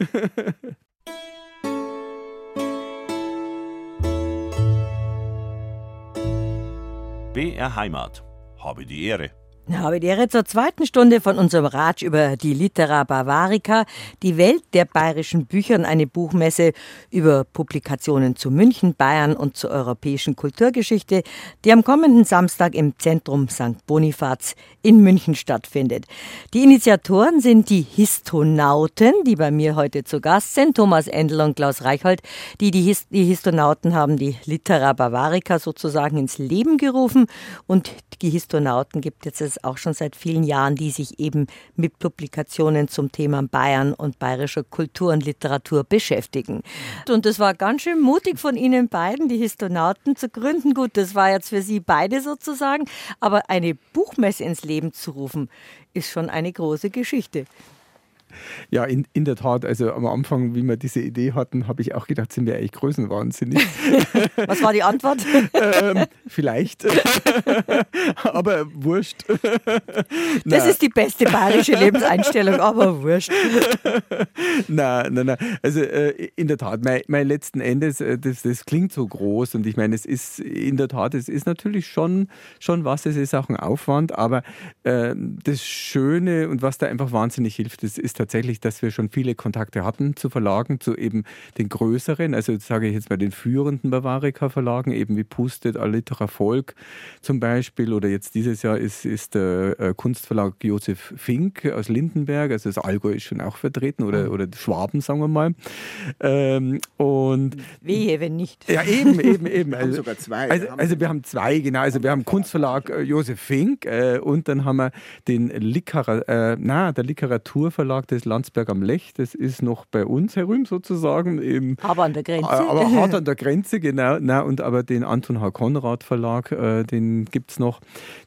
BR Heimat. Habe die Ehre. Habe Ehre zur zweiten Stunde von unserem Ratsch über die Litera Bavarica, die Welt der bayerischen Bücher und eine Buchmesse über Publikationen zu München, Bayern und zur europäischen Kulturgeschichte, die am kommenden Samstag im Zentrum St. Bonifaz in München stattfindet. Die Initiatoren sind die Histonauten, die bei mir heute zu Gast sind, Thomas Endel und Klaus Reichhold. Die, die, Hist die Histonauten haben die Litera Bavarica sozusagen ins Leben gerufen und die Histonauten gibt jetzt auch schon seit vielen Jahren, die sich eben mit Publikationen zum Thema Bayern und bayerischer Kultur und Literatur beschäftigen. Und es war ganz schön mutig von Ihnen beiden, die Histonauten zu gründen. Gut, das war jetzt für Sie beide sozusagen, aber eine Buchmesse ins Leben zu rufen, ist schon eine große Geschichte. Ja, in, in der Tat. Also am Anfang, wie wir diese Idee hatten, habe ich auch gedacht, sind wir eigentlich größenwahnsinnig. Was war die Antwort? ähm, vielleicht. aber wurscht. das ist die beste bayerische Lebenseinstellung, aber wurscht. nein, nein, nein. Also äh, in der Tat, mein, mein letzten Endes, äh, das, das klingt so groß und ich meine, es ist in der Tat, es ist natürlich schon, schon was, es ist auch ein Aufwand, aber äh, das Schöne und was da einfach wahnsinnig hilft, das ist tatsächlich, dass wir schon viele Kontakte hatten zu Verlagen, zu eben den größeren, also sage ich jetzt mal den führenden Bavarica-Verlagen, eben wie Pustet, Allitera Volk zum Beispiel, oder jetzt dieses Jahr ist, ist der äh, Kunstverlag Josef Fink aus Lindenberg, also das Allgäu ist schon auch vertreten, oder, mhm. oder Schwaben, sagen wir mal. Ähm, und Wehe, wenn nicht. Ja, eben, eben, eben. Wir haben sogar zwei. Also, also, wir haben zwei, genau. Also wir haben Kunstverlag äh, Josef Fink äh, und dann haben wir den Likara, äh, na, der Literaturverlag des Landsberg am Lech. Das ist noch bei uns herum sozusagen. Im, aber an der Grenze. Aber hart an der Grenze, genau. Na, und aber den Anton H. Konrad Verlag, äh, den gibt es noch.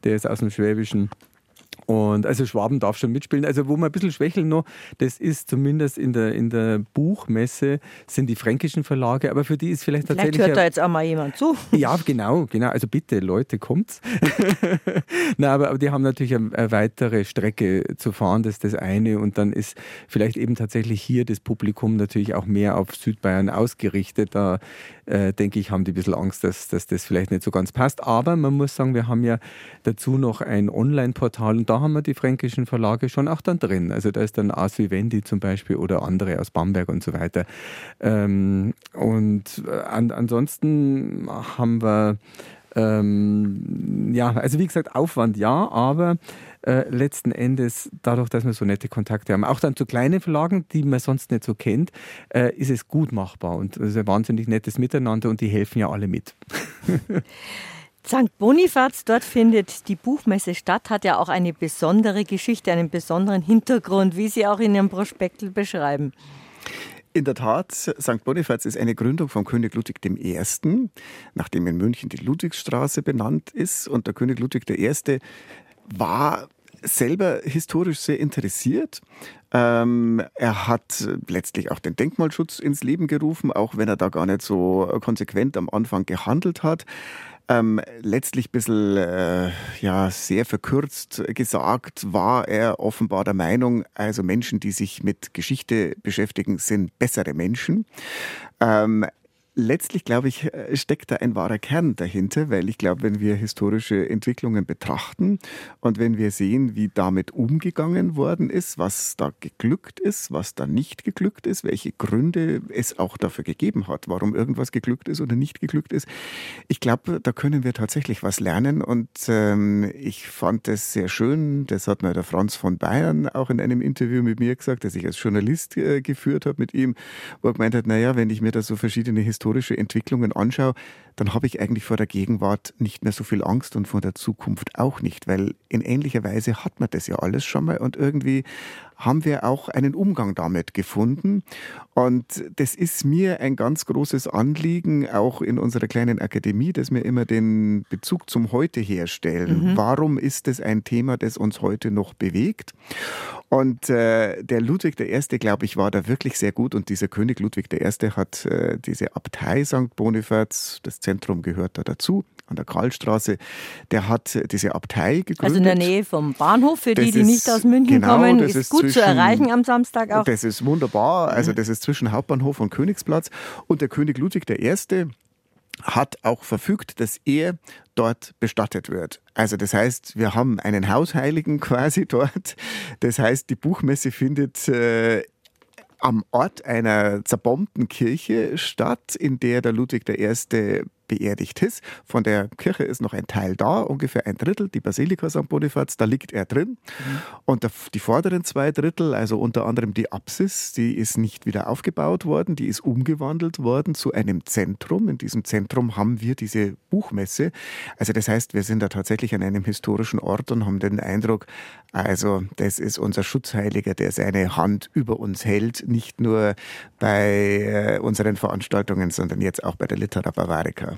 Der ist aus dem Schwäbischen. Und also Schwaben darf schon mitspielen. Also wo man ein bisschen schwächeln noch, das ist zumindest in der, in der Buchmesse, sind die fränkischen Verlage, aber für die ist vielleicht, vielleicht tatsächlich... hört da jetzt auch mal jemand zu. Ja, genau, genau. Also bitte, Leute, kommt's. Na, aber, aber die haben natürlich eine, eine, weitere Strecke zu fahren, das ist das eine. Und dann ist vielleicht eben tatsächlich hier das Publikum natürlich auch mehr auf Südbayern ausgerichtet. Da äh, denke ich, haben die ein bisschen Angst, dass, dass das vielleicht nicht so ganz passt. Aber man muss sagen, wir haben ja dazu noch ein Online-Portal und da haben wir die fränkischen Verlage schon auch dann drin. Also da ist dann Ars Vivendi zum Beispiel oder andere aus Bamberg und so weiter. Ähm, und äh, an, ansonsten haben wir ähm, ja, also wie gesagt, Aufwand ja, aber äh, letzten Endes, dadurch, dass wir so nette Kontakte haben, auch dann zu kleinen Verlagen, die man sonst nicht so kennt, äh, ist es gut machbar und es ist ein wahnsinnig nettes Miteinander und die helfen ja alle mit. St. Bonifaz, dort findet die Buchmesse statt, hat ja auch eine besondere Geschichte, einen besonderen Hintergrund, wie Sie auch in Ihrem Prospektel beschreiben. In der Tat, St. Bonifaz ist eine Gründung von König Ludwig I., nachdem in München die Ludwigstraße benannt ist. Und der König Ludwig I. war selber historisch sehr interessiert. Ähm, er hat letztlich auch den Denkmalschutz ins Leben gerufen, auch wenn er da gar nicht so konsequent am Anfang gehandelt hat. Ähm, letztlich ein bisschen, äh, ja, sehr verkürzt gesagt, war er offenbar der Meinung, also Menschen, die sich mit Geschichte beschäftigen, sind bessere Menschen. Ähm, letztlich, glaube ich, äh, steckt da ein wahrer Kern dahinter, weil ich glaube, wenn wir historische Entwicklungen betrachten und wenn wir sehen, wie damit umgegangen worden ist, was da geglückt ist, was da nicht geglückt ist, welche Gründe es auch dafür gegeben hat, warum irgendwas geglückt ist oder nicht geglückt ist, ich glaube, da können wir tatsächlich was lernen. Und ähm, ich fand es sehr schön, das hat mir der Franz von Bayern auch in einem Interview mit mir gesagt, das ich als Journalist äh, geführt habe mit ihm, wo er gemeint hat, naja, wenn ich mir da so verschiedene historische historische Entwicklungen anschaue, dann habe ich eigentlich vor der Gegenwart nicht mehr so viel Angst und vor der Zukunft auch nicht, weil in ähnlicher Weise hat man das ja alles schon mal und irgendwie haben wir auch einen Umgang damit gefunden. Und das ist mir ein ganz großes Anliegen, auch in unserer kleinen Akademie, dass wir immer den Bezug zum Heute herstellen. Mhm. Warum ist es ein Thema, das uns heute noch bewegt? Und äh, der Ludwig I., glaube ich, war da wirklich sehr gut. Und dieser König Ludwig I. hat äh, diese Abtei St. Bonifaz, das Zentrum gehört da dazu, an der Karlstraße, der hat diese Abtei gegründet. Also in der Nähe vom Bahnhof, für das die, die nicht aus München genau, kommen, ist, ist, gut zwischen, zu erreichen am Samstag auch. Das ist wunderbar. Also das ist zwischen Hauptbahnhof und Königsplatz. Und der König Ludwig I., hat auch verfügt, dass er dort bestattet wird. Also das heißt, wir haben einen Hausheiligen quasi dort. Das heißt, die Buchmesse findet äh, am Ort einer zerbombten Kirche statt, in der der Ludwig I beerdigt ist. Von der Kirche ist noch ein Teil da, ungefähr ein Drittel, die Basilika St. Bonifaz, da liegt er drin. Mhm. Und die vorderen zwei Drittel, also unter anderem die Apsis, die ist nicht wieder aufgebaut worden, die ist umgewandelt worden zu einem Zentrum. In diesem Zentrum haben wir diese Buchmesse. Also das heißt, wir sind da tatsächlich an einem historischen Ort und haben den Eindruck, also das ist unser Schutzheiliger, der seine Hand über uns hält, nicht nur bei äh, unseren Veranstaltungen, sondern jetzt auch bei der Litera Bavarica.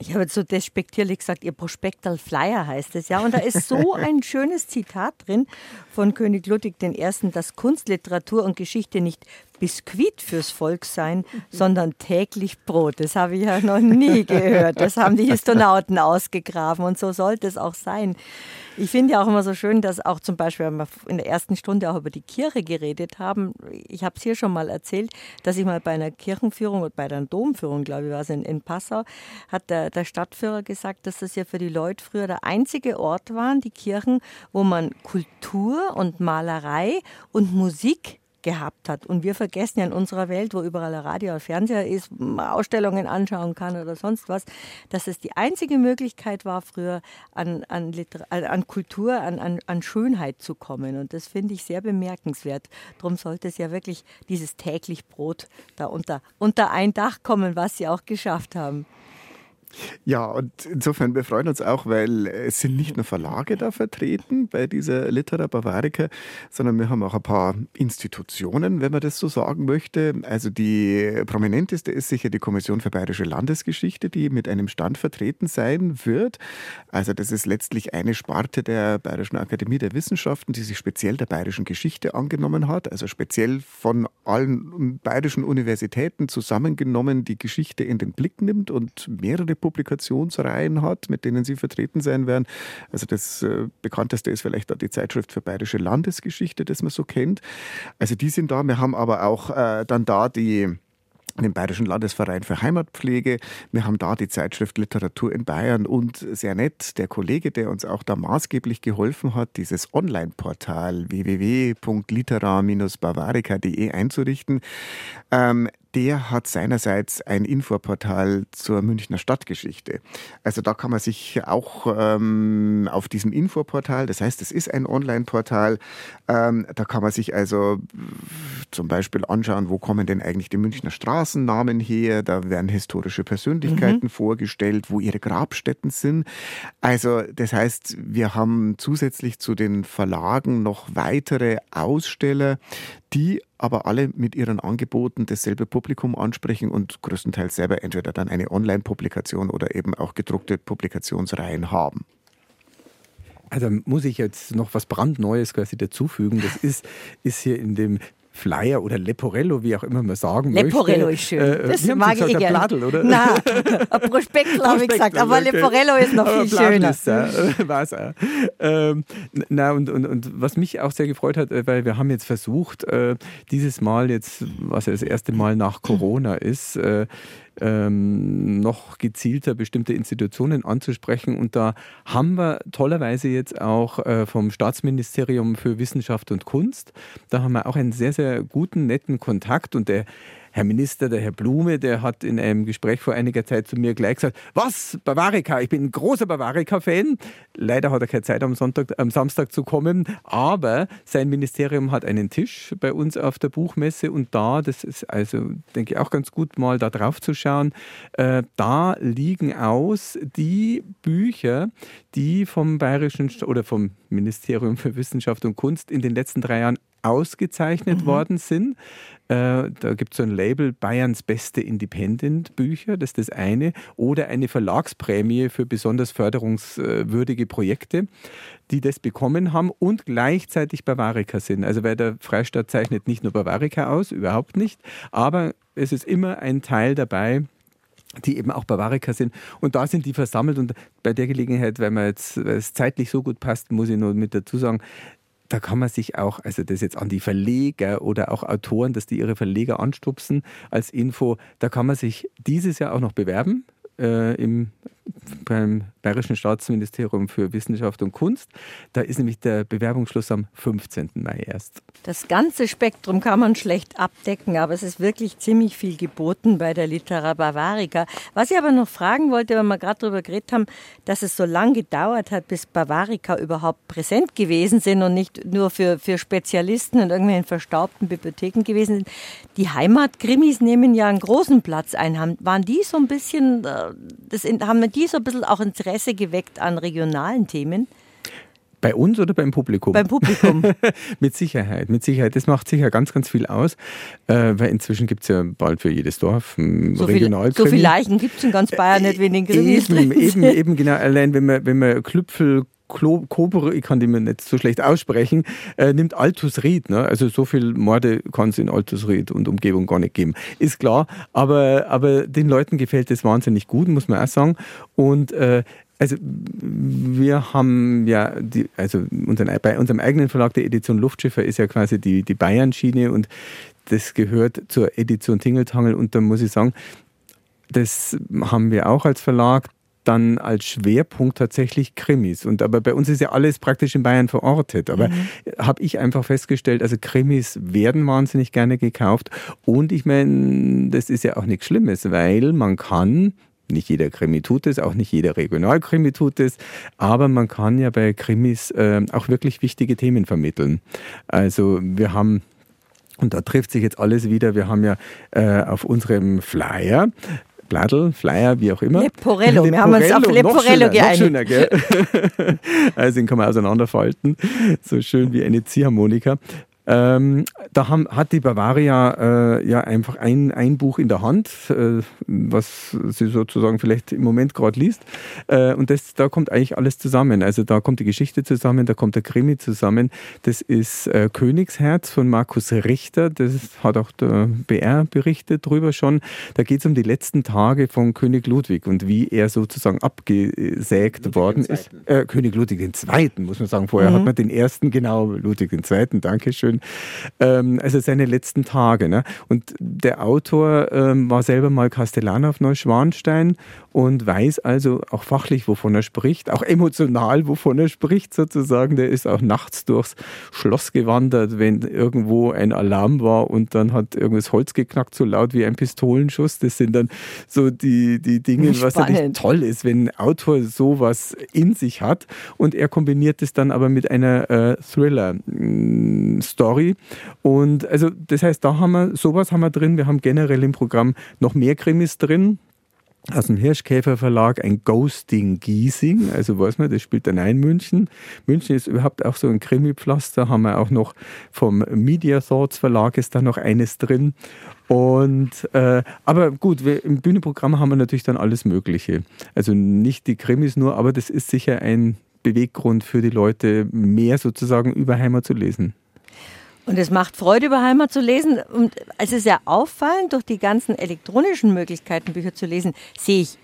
Ich habe jetzt so despektierlich gesagt, ihr Prospektal Flyer heißt es ja. Und da ist so ein schönes Zitat drin von König Ludwig I., dass Kunst, Literatur und Geschichte nicht Biskuit fürs Volk sein, sondern täglich Brot. Das habe ich ja noch nie gehört. Das haben die Histonauten ausgegraben und so sollte es auch sein. Ich finde ja auch immer so schön, dass auch zum Beispiel, wenn wir in der ersten Stunde auch über die Kirche geredet haben, ich habe es hier schon mal erzählt, dass ich mal bei einer Kirchenführung und bei einer Domführung, glaube ich, war es in, in Passau, hat der, der Stadtführer gesagt, dass das ja für die Leute früher der einzige Ort waren, die Kirchen, wo man Kultur und Malerei und Musik gehabt hat. Und wir vergessen ja in unserer Welt, wo überall Radio oder Fernseher ist, Ausstellungen anschauen kann oder sonst was, dass es die einzige Möglichkeit war, früher an, an, an Kultur, an, an, an Schönheit zu kommen. Und das finde ich sehr bemerkenswert. Darum sollte es ja wirklich dieses täglich Brot da unter, unter ein Dach kommen, was Sie auch geschafft haben. Ja, und insofern, wir freuen uns auch, weil es sind nicht nur Verlage da vertreten bei dieser Litera Bavarica, sondern wir haben auch ein paar Institutionen, wenn man das so sagen möchte. Also die prominenteste ist sicher die Kommission für Bayerische Landesgeschichte, die mit einem Stand vertreten sein wird. Also das ist letztlich eine Sparte der Bayerischen Akademie der Wissenschaften, die sich speziell der bayerischen Geschichte angenommen hat, also speziell von allen bayerischen Universitäten zusammengenommen die Geschichte in den Blick nimmt und mehrere Publikationsreihen hat, mit denen Sie vertreten sein werden. Also das äh, bekannteste ist vielleicht die Zeitschrift für Bayerische Landesgeschichte, das man so kennt. Also die sind da. Wir haben aber auch äh, dann da die den Bayerischen Landesverein für Heimatpflege. Wir haben da die Zeitschrift Literatur in Bayern und sehr nett der Kollege, der uns auch da maßgeblich geholfen hat, dieses Online-Portal www.litera-bavarica.de einzurichten. Ähm, der hat seinerseits ein Infoportal zur Münchner Stadtgeschichte. Also da kann man sich auch ähm, auf diesem Infoportal, das heißt, es ist ein Online-Portal, ähm, da kann man sich also zum Beispiel anschauen, wo kommen denn eigentlich die Münchner Straßennamen her, da werden historische Persönlichkeiten mhm. vorgestellt, wo ihre Grabstätten sind. Also das heißt, wir haben zusätzlich zu den Verlagen noch weitere Aussteller, die aber alle mit ihren Angeboten dasselbe Publikum ansprechen und größtenteils selber entweder dann eine Online-Publikation oder eben auch gedruckte Publikationsreihen haben. Also muss ich jetzt noch was brandneues quasi dazufügen. Das ist, ist hier in dem Flyer oder Leporello, wie auch immer man sagen Leporello möchte. ist schön. Äh, das mag ich gerne. Bladel, oder? Nein, ein Prospekt habe ich gesagt, aber okay. Leporello ist noch viel schöner. Ist, ja, war's auch. Ähm, na, und, und, und was mich auch sehr gefreut hat, äh, weil wir haben jetzt versucht, äh, dieses Mal jetzt, was ja das erste Mal nach Corona ist, äh, ähm, noch gezielter bestimmte Institutionen anzusprechen. Und da haben wir tollerweise jetzt auch äh, vom Staatsministerium für Wissenschaft und Kunst, da haben wir auch einen sehr, sehr guten, netten Kontakt. Und der Herr Minister, der Herr Blume, der hat in einem Gespräch vor einiger Zeit zu mir gleich gesagt, was, Bavarica, ich bin ein großer Bavarica-Fan. Leider hat er keine Zeit am, Sonntag, am Samstag zu kommen, aber sein Ministerium hat einen Tisch bei uns auf der Buchmesse und da, das ist also, denke ich, auch ganz gut mal da drauf zu schauen, äh, da liegen aus die Bücher, die vom Bayerischen oder vom Ministerium für Wissenschaft und Kunst in den letzten drei Jahren ausgezeichnet mhm. worden sind. Äh, da gibt es so ein Label Bayerns beste Independent-Bücher, das ist das eine. Oder eine Verlagsprämie für besonders förderungswürdige Projekte, die das bekommen haben und gleichzeitig Bavarica sind. Also weil der Freistaat zeichnet nicht nur Bavarica aus, überhaupt nicht, aber es ist immer ein Teil dabei, die eben auch Bavarica sind. Und da sind die versammelt. Und bei der Gelegenheit, weil, man jetzt, weil es zeitlich so gut passt, muss ich nur mit dazu sagen, da kann man sich auch, also das jetzt an die Verleger oder auch Autoren, dass die ihre Verleger anstupsen als Info, da kann man sich dieses Jahr auch noch bewerben äh, im beim Bayerischen Staatsministerium für Wissenschaft und Kunst. Da ist nämlich der Bewerbungsschluss am 15. Mai erst. Das ganze Spektrum kann man schlecht abdecken, aber es ist wirklich ziemlich viel geboten bei der Litera Bavarica. Was ich aber noch fragen wollte, weil wir gerade darüber geredet haben, dass es so lange gedauert hat, bis Bavarica überhaupt präsent gewesen sind und nicht nur für, für Spezialisten in irgendwelchen verstaubten Bibliotheken gewesen sind. Die Heimatgrimmis nehmen ja einen großen Platz ein. Waren die so ein bisschen, äh, das, haben die so ein bisschen auch Interesse geweckt an regionalen Themen? Bei uns oder beim Publikum? Beim Publikum. mit Sicherheit, mit Sicherheit. Das macht sicher ganz, ganz viel aus, äh, weil inzwischen gibt es ja bald für jedes Dorf ein so Regional viel, So viele Leichen gibt es in ganz Bayern nicht, wenn in Krimis Eben, eben, eben, genau. Allein wenn man, wenn man Klüpfel Kober, ich kann die mir nicht so schlecht aussprechen, äh, nimmt Altus Ried. Ne? Also so viel Morde kann es in Altus Ried und Umgebung gar nicht geben. Ist klar, aber, aber den Leuten gefällt das wahnsinnig gut, muss man auch sagen. Und äh, also wir haben ja, die, also unseren, bei unserem eigenen Verlag, der Edition Luftschiffer, ist ja quasi die, die Bayern-Schiene und das gehört zur Edition Tingeltangel und da muss ich sagen, das haben wir auch als Verlag dann als Schwerpunkt tatsächlich Krimis. Und aber bei uns ist ja alles praktisch in Bayern verortet. Aber mhm. habe ich einfach festgestellt, also Krimis werden wahnsinnig gerne gekauft. Und ich meine, das ist ja auch nichts Schlimmes, weil man kann nicht jeder Krimi tut es, auch nicht jeder Regionalkrimi tut es, aber man kann ja bei Krimis äh, auch wirklich wichtige Themen vermitteln. Also wir haben und da trifft sich jetzt alles wieder. Wir haben ja äh, auf unserem Flyer Bladel, Flyer, wie auch immer. Leporello, wir haben uns auf Leporello geeinigt. Noch schöner, gell? also den kann man auseinanderfalten, so schön wie eine Ziehharmonika. Ähm, da haben, hat die Bavaria äh, ja einfach ein, ein Buch in der Hand, äh, was sie sozusagen vielleicht im Moment gerade liest. Äh, und das, da kommt eigentlich alles zusammen. Also da kommt die Geschichte zusammen, da kommt der Krimi zusammen. Das ist äh, Königsherz von Markus Richter. Das hat auch der BR berichtet drüber schon. Da geht es um die letzten Tage von König Ludwig und wie er sozusagen abgesägt Ludwig worden ist. Äh, König Ludwig II., muss man sagen. Vorher mhm. hat man den ersten, genau, Ludwig II., Dankeschön ähm, also seine letzten Tage. Ne? Und der Autor ähm, war selber mal Kastellan auf Neuschwanstein und weiß also auch fachlich, wovon er spricht, auch emotional, wovon er spricht sozusagen. Der ist auch nachts durchs Schloss gewandert, wenn irgendwo ein Alarm war und dann hat irgendwas Holz geknackt, so laut wie ein Pistolenschuss. Das sind dann so die, die Dinge, Spannend. was natürlich toll ist, wenn ein Autor sowas in sich hat und er kombiniert es dann aber mit einer äh, Thriller-Story. Und also das heißt, da haben wir sowas haben wir drin. Wir haben generell im Programm noch mehr Krimis drin aus dem Hirschkäfer Verlag ein Ghosting Giesing. Also weiß man, das spielt dann ein München. München ist überhaupt auch so ein Krimi-Pflaster. Haben wir auch noch vom Media Thoughts Verlag ist da noch eines drin. Und äh, aber gut, wir, im Bühnenprogramm haben wir natürlich dann alles Mögliche. Also nicht die Krimis nur, aber das ist sicher ein Beweggrund für die Leute, mehr sozusagen über Heimat zu lesen. Und es macht Freude, über Heimat zu lesen. Und es ist ja auffallend, durch die ganzen elektronischen Möglichkeiten, Bücher zu lesen, sehe ich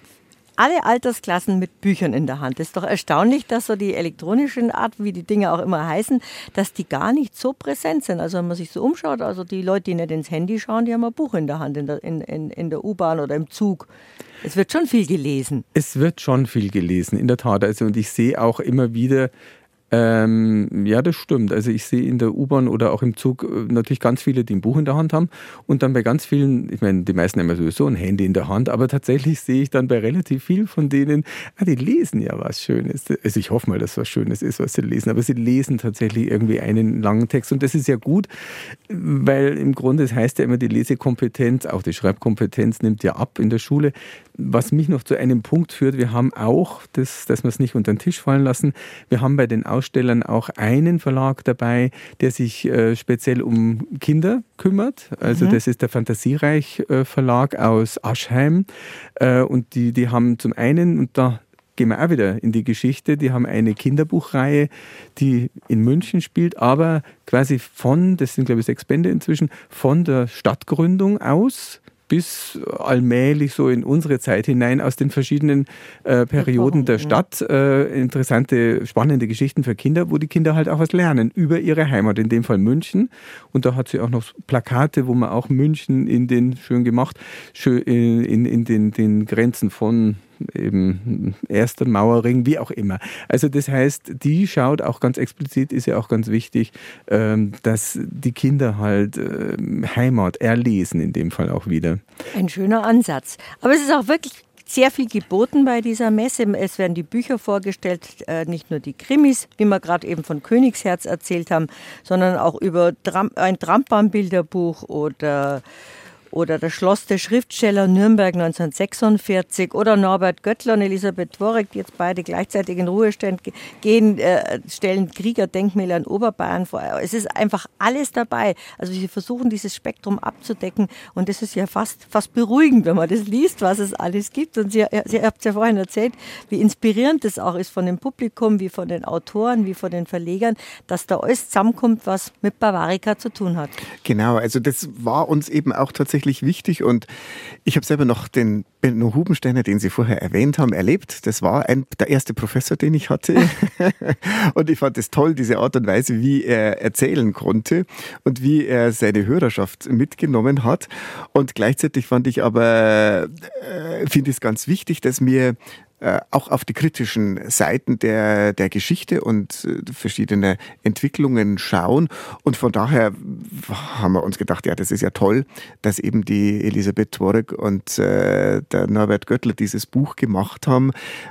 alle Altersklassen mit Büchern in der Hand. Es ist doch erstaunlich, dass so die elektronischen Art, wie die Dinge auch immer heißen, dass die gar nicht so präsent sind. Also wenn man sich so umschaut, also die Leute, die nicht ins Handy schauen, die haben ein Buch in der Hand, in der, in, in, in der U-Bahn oder im Zug. Es wird schon viel gelesen. Es wird schon viel gelesen, in der Tat. Also und ich sehe auch immer wieder ähm, ja, das stimmt. Also ich sehe in der U-Bahn oder auch im Zug äh, natürlich ganz viele, die ein Buch in der Hand haben. Und dann bei ganz vielen, ich meine, die meisten haben ja sowieso ein Handy in der Hand, aber tatsächlich sehe ich dann bei relativ vielen von denen, ah, die lesen ja was Schönes. Also ich hoffe mal, dass was Schönes ist, was sie lesen. Aber sie lesen tatsächlich irgendwie einen langen Text. Und das ist ja gut, weil im Grunde, das heißt ja immer, die Lesekompetenz, auch die Schreibkompetenz nimmt ja ab in der Schule. Was mich noch zu einem Punkt führt, wir haben auch, das, dass wir es nicht unter den Tisch fallen lassen, wir haben bei den Ausstellern auch einen Verlag dabei, der sich äh, speziell um Kinder kümmert. Also mhm. das ist der Fantasiereich äh, Verlag aus Aschheim. Äh, und die, die haben zum einen, und da gehen wir auch wieder in die Geschichte. Die haben eine Kinderbuchreihe, die in München spielt, aber quasi von, das sind glaube ich sechs Bände inzwischen, von der Stadtgründung aus bis allmählich so in unsere Zeit hinein aus den verschiedenen äh, Perioden der Stadt äh, interessante, spannende Geschichten für Kinder, wo die Kinder halt auch was lernen über ihre Heimat, in dem Fall München. Und da hat sie auch noch Plakate, wo man auch München in den, schön gemacht, schön in, in, in den, den Grenzen von eben erster Mauerring, wie auch immer. Also das heißt, die schaut auch ganz explizit, ist ja auch ganz wichtig, ähm, dass die Kinder halt ähm, Heimat erlesen, in dem Fall auch wieder. Ein schöner Ansatz. Aber es ist auch wirklich sehr viel geboten bei dieser Messe. Es werden die Bücher vorgestellt, äh, nicht nur die Krimis, wie wir gerade eben von Königsherz erzählt haben, sondern auch über ein Trambahnbilderbuch oder oder das Schloss der Schriftsteller Nürnberg 1946 oder Norbert Göttler und Elisabeth Dworek, die jetzt beide gleichzeitig in Ruhestand gehen, äh, stellen Kriegerdenkmäler in Oberbayern vor. Es ist einfach alles dabei. Also sie versuchen dieses Spektrum abzudecken und das ist ja fast, fast beruhigend, wenn man das liest, was es alles gibt. Und Sie, Sie habt es ja vorhin erzählt, wie inspirierend das auch ist von dem Publikum, wie von den Autoren, wie von den Verlegern, dass da alles zusammenkommt, was mit Bavarica zu tun hat. Genau, also das war uns eben auch tatsächlich tatsächlich wichtig und ich habe selber noch den Benno Hubensteiner, den Sie vorher erwähnt haben, erlebt. Das war ein, der erste Professor, den ich hatte. und ich fand es toll, diese Art und Weise, wie er erzählen konnte und wie er seine Hörerschaft mitgenommen hat. Und gleichzeitig fand ich aber, äh, finde ich es ganz wichtig, dass wir äh, auch auf die kritischen Seiten der, der Geschichte und äh, verschiedene Entwicklungen schauen. Und von daher haben wir uns gedacht, ja, das ist ja toll, dass eben die Elisabeth Tworek und äh, der Norbert Göttler dieses Buch gemacht haben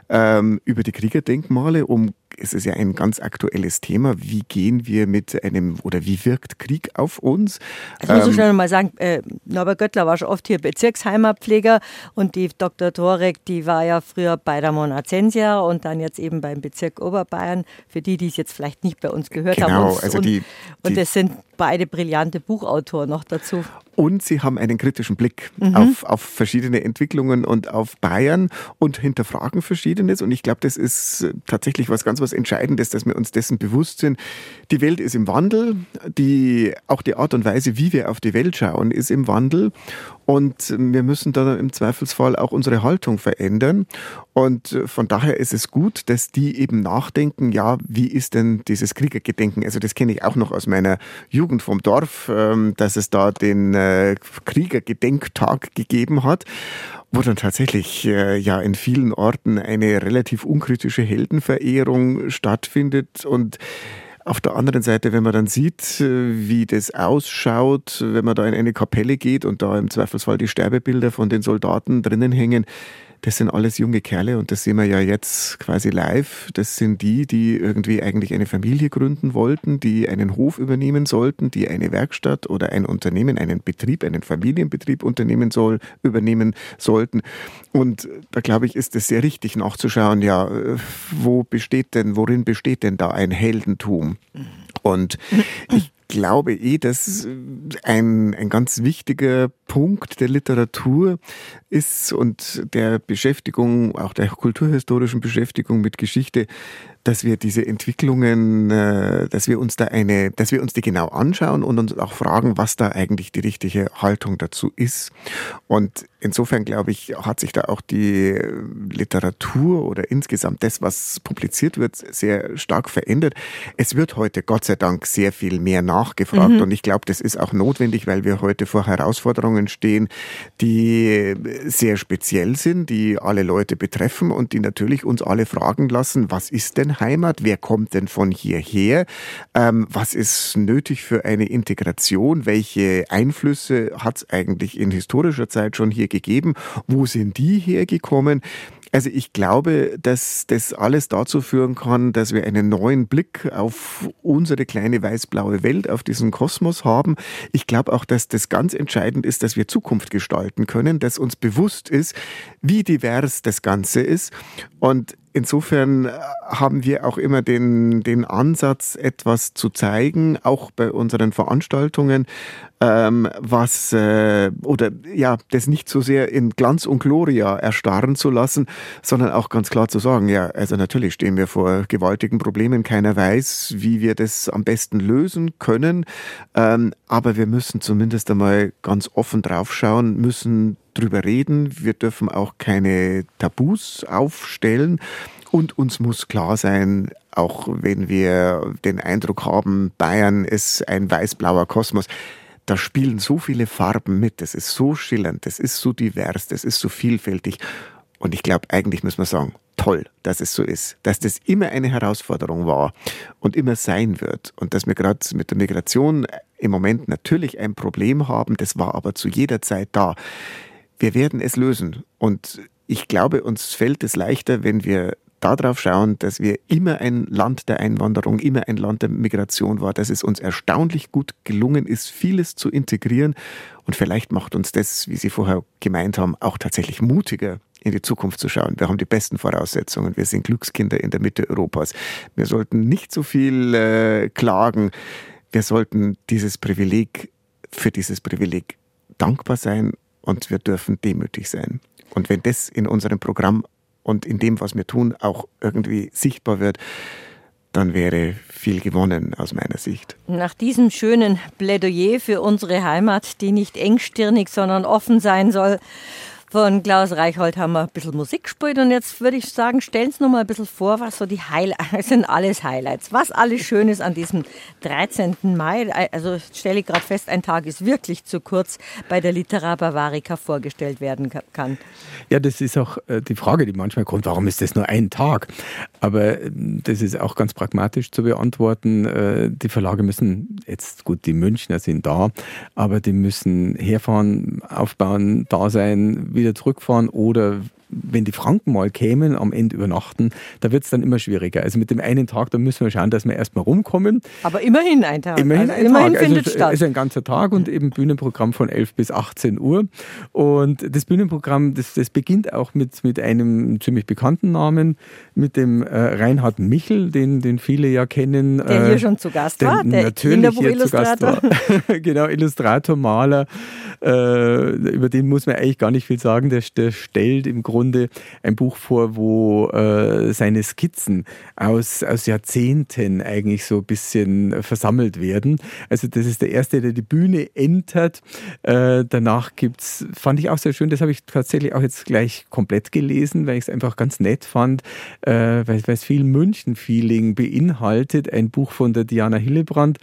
ähm, über die Kriegerdenkmale, um es ist ja ein ganz aktuelles Thema. Wie gehen wir mit einem oder wie wirkt Krieg auf uns? Also muss ich ähm, schon mal sagen, äh, Norbert Göttler war schon oft hier Bezirksheimatpfleger und die Dr. Torek, die war ja früher bei der Monazensia und dann jetzt eben beim Bezirk Oberbayern. Für die, die es jetzt vielleicht nicht bei uns gehört genau, haben. Uns, also die, und, die, und das sind beide brillante Buchautoren noch dazu. Und sie haben einen kritischen Blick mhm. auf, auf verschiedene Entwicklungen und auf Bayern und hinterfragen Verschiedenes. Und ich glaube, das ist tatsächlich was ganz was Entscheidendes, dass wir uns dessen bewusst sind. Die Welt ist im Wandel. Die, auch die Art und Weise, wie wir auf die Welt schauen, ist im Wandel. Und wir müssen da im Zweifelsfall auch unsere Haltung verändern. Und von daher ist es gut, dass die eben nachdenken, ja, wie ist denn dieses Kriegergedenken? Also das kenne ich auch noch aus meiner Jugend vom Dorf, ähm, dass es da den äh, Kriegergedenktag gegeben hat wo dann tatsächlich äh, ja in vielen Orten eine relativ unkritische Heldenverehrung stattfindet. Und auf der anderen Seite, wenn man dann sieht, äh, wie das ausschaut, wenn man da in eine Kapelle geht und da im Zweifelsfall die Sterbebilder von den Soldaten drinnen hängen, das sind alles junge Kerle und das sehen wir ja jetzt quasi live. Das sind die, die irgendwie eigentlich eine Familie gründen wollten, die einen Hof übernehmen sollten, die eine Werkstatt oder ein Unternehmen, einen Betrieb, einen Familienbetrieb unternehmen soll, übernehmen sollten. Und da glaube ich, ist es sehr richtig nachzuschauen, ja, wo besteht denn, worin besteht denn da ein Heldentum? Und ich glaube eh, dass ein, ein ganz wichtiger Punkt der Literatur ist und der Beschäftigung, auch der kulturhistorischen Beschäftigung mit Geschichte, dass wir diese Entwicklungen, äh, dass wir uns da eine, dass wir uns die genau anschauen und uns auch fragen, was da eigentlich die richtige Haltung dazu ist. Und insofern glaube ich, hat sich da auch die Literatur oder insgesamt das, was publiziert wird, sehr stark verändert. Es wird heute Gott sei Dank sehr viel mehr nachgefragt mhm. und ich glaube, das ist auch notwendig, weil wir heute vor Herausforderungen stehen, die sehr speziell sind, die alle Leute betreffen und die natürlich uns alle fragen lassen, was ist denn Heimat? Wer kommt denn von hierher? Ähm, was ist nötig für eine Integration? Welche Einflüsse hat es eigentlich in historischer Zeit schon hier gegeben? Wo sind die hergekommen? Also ich glaube, dass das alles dazu führen kann, dass wir einen neuen Blick auf unsere kleine weiß-blaue Welt, auf diesen Kosmos haben. Ich glaube auch, dass das ganz entscheidend ist, dass wir Zukunft gestalten können, dass uns bewusst ist, wie divers das Ganze ist. Und insofern haben wir auch immer den, den Ansatz, etwas zu zeigen, auch bei unseren Veranstaltungen, ähm, was äh, oder ja, das nicht so sehr in Glanz und Gloria erstarren zu lassen, sondern auch ganz klar zu sagen, ja, also natürlich stehen wir vor gewaltigen Problemen, keiner weiß, wie wir das am besten lösen können, ähm, aber wir müssen zumindest einmal ganz offen draufschauen, müssen drüber reden, wir dürfen auch keine Tabus aufstellen und uns muss klar sein, auch wenn wir den Eindruck haben, Bayern ist ein weiß-blauer Kosmos, da spielen so viele Farben mit, das ist so schillernd, das ist so divers, das ist so vielfältig. Und ich glaube, eigentlich muss man sagen, toll, dass es so ist, dass das immer eine Herausforderung war und immer sein wird. Und dass wir gerade mit der Migration im Moment natürlich ein Problem haben, das war aber zu jeder Zeit da. Wir werden es lösen. Und ich glaube, uns fällt es leichter, wenn wir darauf schauen, dass wir immer ein Land der Einwanderung, immer ein Land der Migration war, dass es uns erstaunlich gut gelungen ist, vieles zu integrieren. Und vielleicht macht uns das, wie Sie vorher gemeint haben, auch tatsächlich mutiger, in die Zukunft zu schauen. Wir haben die besten Voraussetzungen. Wir sind Glückskinder in der Mitte Europas. Wir sollten nicht so viel äh, klagen. Wir sollten dieses Privileg, für dieses Privileg dankbar sein und wir dürfen demütig sein. Und wenn das in unserem Programm und in dem, was wir tun, auch irgendwie sichtbar wird, dann wäre viel gewonnen aus meiner Sicht. Nach diesem schönen Plädoyer für unsere Heimat, die nicht engstirnig, sondern offen sein soll, Von Klaus Reichhold haben wir ein bisschen Musik gespielt und jetzt würde ich sagen, stellen Sie noch mal ein bisschen vor, was so die Highlights sind. Alles Highlights. Was alles Schönes an diesem 13. Mai. Also stelle ich gerade fest, ein Tag ist wirklich zu kurz bei der Litera Bavarica vorgestellt werden kann. Ja, das ist auch äh, die Frage, die manchmal kommt, warum ist das nur ein Tag? Aber ähm, das ist auch ganz pragmatisch zu beantworten. Äh, die Verlage müssen, jetzt gut, die Münchner sind da, aber die müssen herfahren, aufbauen, da sein, wieder zurückfahren oder wenn die Franken mal kämen, am Ende übernachten, da wird es dann immer schwieriger. Also mit dem einen Tag, da müssen wir schauen, dass wir erstmal rumkommen. Aber immerhin ein Tag. Immerhin also ein immerhin Tag. Findet also statt. Ist ein ganzer Tag und eben Bühnenprogramm von 11 bis 18 Uhr. Und das Bühnenprogramm, das, das beginnt auch mit, mit einem ziemlich bekannten Namen, mit dem äh, Reinhard Michel, den, den viele ja kennen. Der äh, hier schon zu Gast der war, der natürlich hier zu Gast war. genau, Illustrator, Maler. Äh, über den muss man eigentlich gar nicht viel sagen. Der, der stellt im Grunde Grunde ein Buch vor, wo äh, seine Skizzen aus, aus Jahrzehnten eigentlich so ein bisschen versammelt werden. Also das ist der erste, der die Bühne entert. Äh, danach gibt es, fand ich auch sehr schön, das habe ich tatsächlich auch jetzt gleich komplett gelesen, weil ich es einfach ganz nett fand, äh, weil, weil es viel München-Feeling beinhaltet. Ein Buch von der Diana Hillebrand,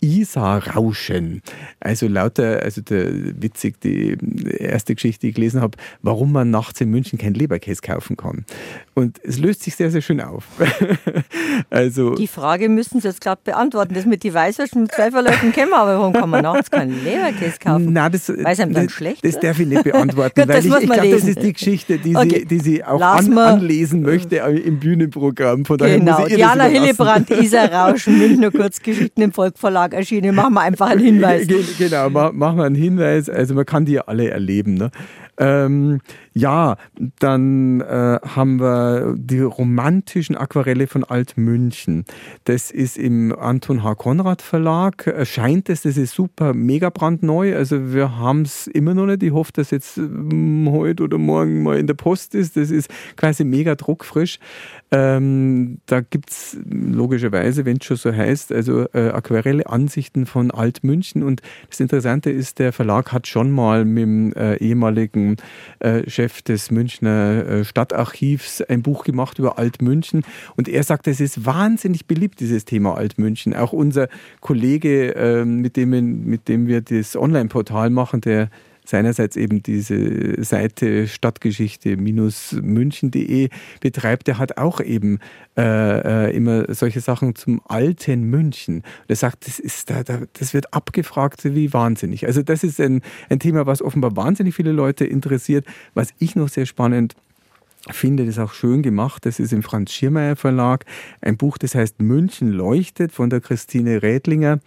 Isar-Rauschen. Also lauter, also der, witzig, die erste Geschichte, die ich gelesen habe, warum man nachts in München keinen Leberkäse kaufen kann. Und es löst sich sehr, sehr schön auf. also, die Frage müssen Sie jetzt gerade beantworten. Das mit die Weißwürsten mit Pfefferlöcken kennen wir, aber warum kann man nachts keinen Leberkäse kaufen? Nein, das, Weil es einem dann das, schlecht Das darf ich nicht beantworten, Gut, weil ich, ich glaube, das ist die Geschichte, die, okay. sie, die sie auch an, anlesen möchte im Bühnenprogramm. Von daher genau, muss ich Diana Hillebrand, Isa Rausch, Münchner Kurzgeschichten im Volkverlag erschienen. Machen wir einfach einen Hinweis. Genau, machen wir einen Hinweis. Also man kann die ja alle erleben. Ne? Ähm, ja, dann äh, haben wir die romantischen Aquarelle von Altmünchen. Das ist im Anton H. Konrad Verlag. Erscheint es, das ist super, mega brandneu. Also wir haben es immer noch nicht. Ich hoffe, dass jetzt ähm, heute oder morgen mal in der Post ist. Das ist quasi mega druckfrisch. Ähm, da gibt es logischerweise, wenn es schon so heißt, also äh, aquarelle Ansichten von Altmünchen. Und das Interessante ist, der Verlag hat schon mal mit dem äh, ehemaligen äh, Chef des Münchner äh, Stadtarchivs ein Buch gemacht über Altmünchen. Und er sagt, es ist wahnsinnig beliebt, dieses Thema Altmünchen. Auch unser Kollege, ähm, mit, dem, mit dem wir das Online-Portal machen, der seinerseits eben diese Seite Stadtgeschichte-münchen.de betreibt, der hat auch eben äh, äh, immer solche Sachen zum alten München. Und er sagt, das, ist da, da, das wird abgefragt wie wahnsinnig. Also das ist ein, ein Thema, was offenbar wahnsinnig viele Leute interessiert. Was ich noch sehr spannend finde das auch schön gemacht. Das ist im Franz Schirmeier Verlag ein Buch, das heißt München leuchtet von der Christine Rädlinger.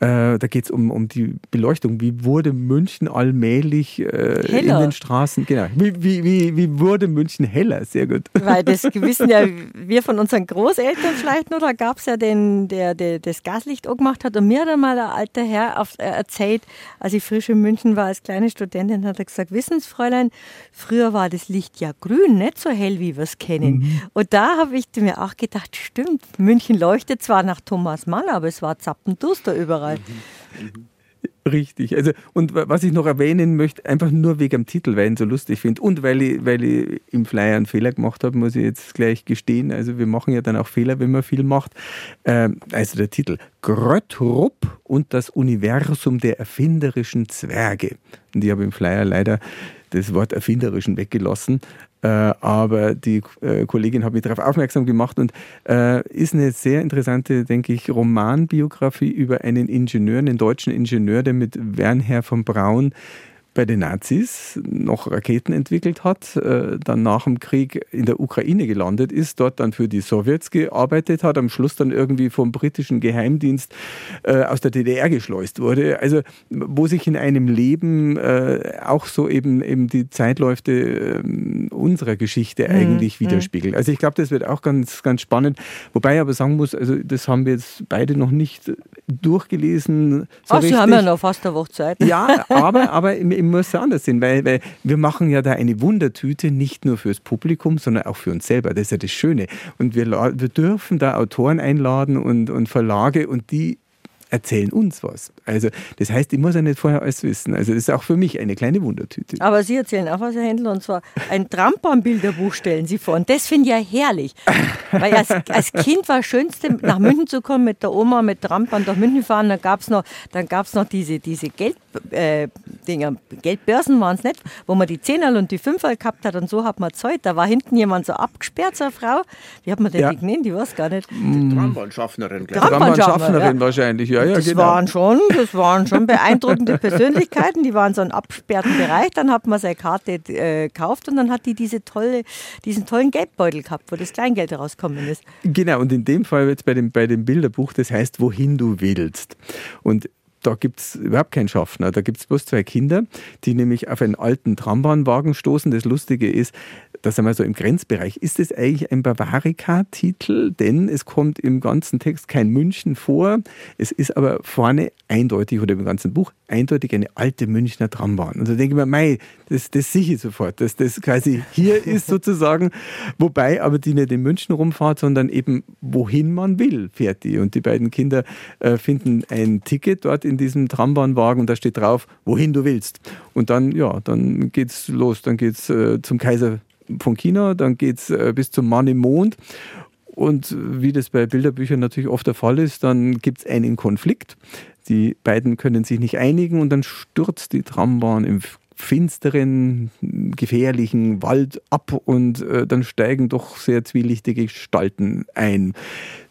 Äh, da geht es um, um die Beleuchtung. Wie wurde München allmählich äh, in den Straßen? Genau. Wie, wie, wie, wie wurde München heller? Sehr gut. Weil das wissen ja wir von unseren Großeltern vielleicht noch. Da gab es ja den, der, der das Gaslicht auch gemacht hat. Und mir hat einmal ein alter Herr auf, äh, erzählt, als ich frisch in München war als kleine Studentin, hat er gesagt: Wissen Sie, Fräulein, früher war das Licht ja grün, nicht so hell, wie wir es kennen. Mhm. Und da habe ich mir auch gedacht: Stimmt, München leuchtet zwar nach Thomas Mann, aber es war zappenduster überall. Fall. Richtig. Also, und was ich noch erwähnen möchte, einfach nur wegen dem Titel, weil ich ihn so lustig finde und weil ich, weil ich im Flyer einen Fehler gemacht habe, muss ich jetzt gleich gestehen. Also, wir machen ja dann auch Fehler, wenn man viel macht. Ähm, also, der Titel: Gröttrup und das Universum der erfinderischen Zwerge. Und ich habe im Flyer leider das Wort erfinderischen weggelassen. Äh, aber die äh, Kollegin hat mich darauf aufmerksam gemacht und äh, ist eine sehr interessante, denke ich, Romanbiografie über einen Ingenieur, einen deutschen Ingenieur, der mit Wernher von Braun bei den Nazis noch Raketen entwickelt hat, äh, dann nach dem Krieg in der Ukraine gelandet ist, dort dann für die Sowjets gearbeitet hat, am Schluss dann irgendwie vom britischen Geheimdienst äh, aus der DDR geschleust wurde. Also wo sich in einem Leben äh, auch so eben, eben die Zeitläufe ähm, unserer Geschichte mhm. eigentlich mhm. widerspiegelt. Also ich glaube, das wird auch ganz, ganz spannend. Wobei ich aber sagen muss, also das haben wir jetzt beide noch nicht durchgelesen. So Ach, Sie haben ja noch fast eine Woche Zeit. Ja, aber, aber im, im muss anders sehen, weil, weil wir machen ja da eine Wundertüte nicht nur fürs Publikum, sondern auch für uns selber. Das ist ja das Schöne. Und wir, wir dürfen da Autoren einladen und, und Verlage und die erzählen uns was. Also das heißt, ich muss ja nicht vorher alles wissen. Also das ist auch für mich eine kleine Wundertüte. Aber Sie erzählen auch was, Herr Händler, und zwar ein Trampam-Bilderbuch stellen Sie vor. Und das finde ich ja herrlich. Weil als, als Kind war das Schönste, nach München zu kommen, mit der Oma, mit Trampam nach München fahren. Dann gab es noch, dann gab's noch diese, diese Geld, äh, Dinger, Geldbörsen waren es nicht, wo man die Zehnerl und die Fünferl gehabt hat und so hat man Zeit. Da war hinten jemand so abgesperrt, so eine Frau. Wie hat man denn Ja. die genannt? Die weiß gar nicht. Die Trambahnschaffnerin, glaube ich. Trampam-Schaffner, Schaffnerin ja. wahrscheinlich, ja, ja, das genau. waren schon, das waren schon beeindruckende Persönlichkeiten. Die waren so einen absperrten Bereich. Dann hat man seine Karte äh, gekauft und dann hat die diese tolle, diesen tollen Geldbeutel gehabt, wo das Kleingeld rausgekommen ist. Genau, und in dem Fall jetzt bei dem, bei dem Bilderbuch, das heißt, wohin du willst. Und da gibt es überhaupt keinen Schaffner. Da gibt es bloß zwei Kinder, die nämlich auf einen alten Trambahnwagen stoßen. Das Lustige ist, da sind wir so im Grenzbereich. Ist das eigentlich ein Bavarika-Titel? Denn es kommt im ganzen Text kein München vor. Es ist aber vorne eindeutig, oder im ganzen Buch, eindeutig eine alte Münchner Trambahn. Und da denke ich mir, mei, das, das sehe ich sofort, dass das quasi hier ist sozusagen. Wobei aber die nicht in München rumfahrt, sondern eben wohin man will, fährt die. Und die beiden Kinder äh, finden ein Ticket dort in diesem Trambahnwagen und da steht drauf, wohin du willst. Und dann, ja, dann geht's los. Dann geht's äh, zum Kaiser von China, dann geht's äh, bis zum Mann im Mond. Und wie das bei Bilderbüchern natürlich oft der Fall ist, dann gibt es einen Konflikt. Die beiden können sich nicht einigen und dann stürzt die Trambahn im finsteren, gefährlichen Wald ab und äh, dann steigen doch sehr zwielichtige Gestalten ein.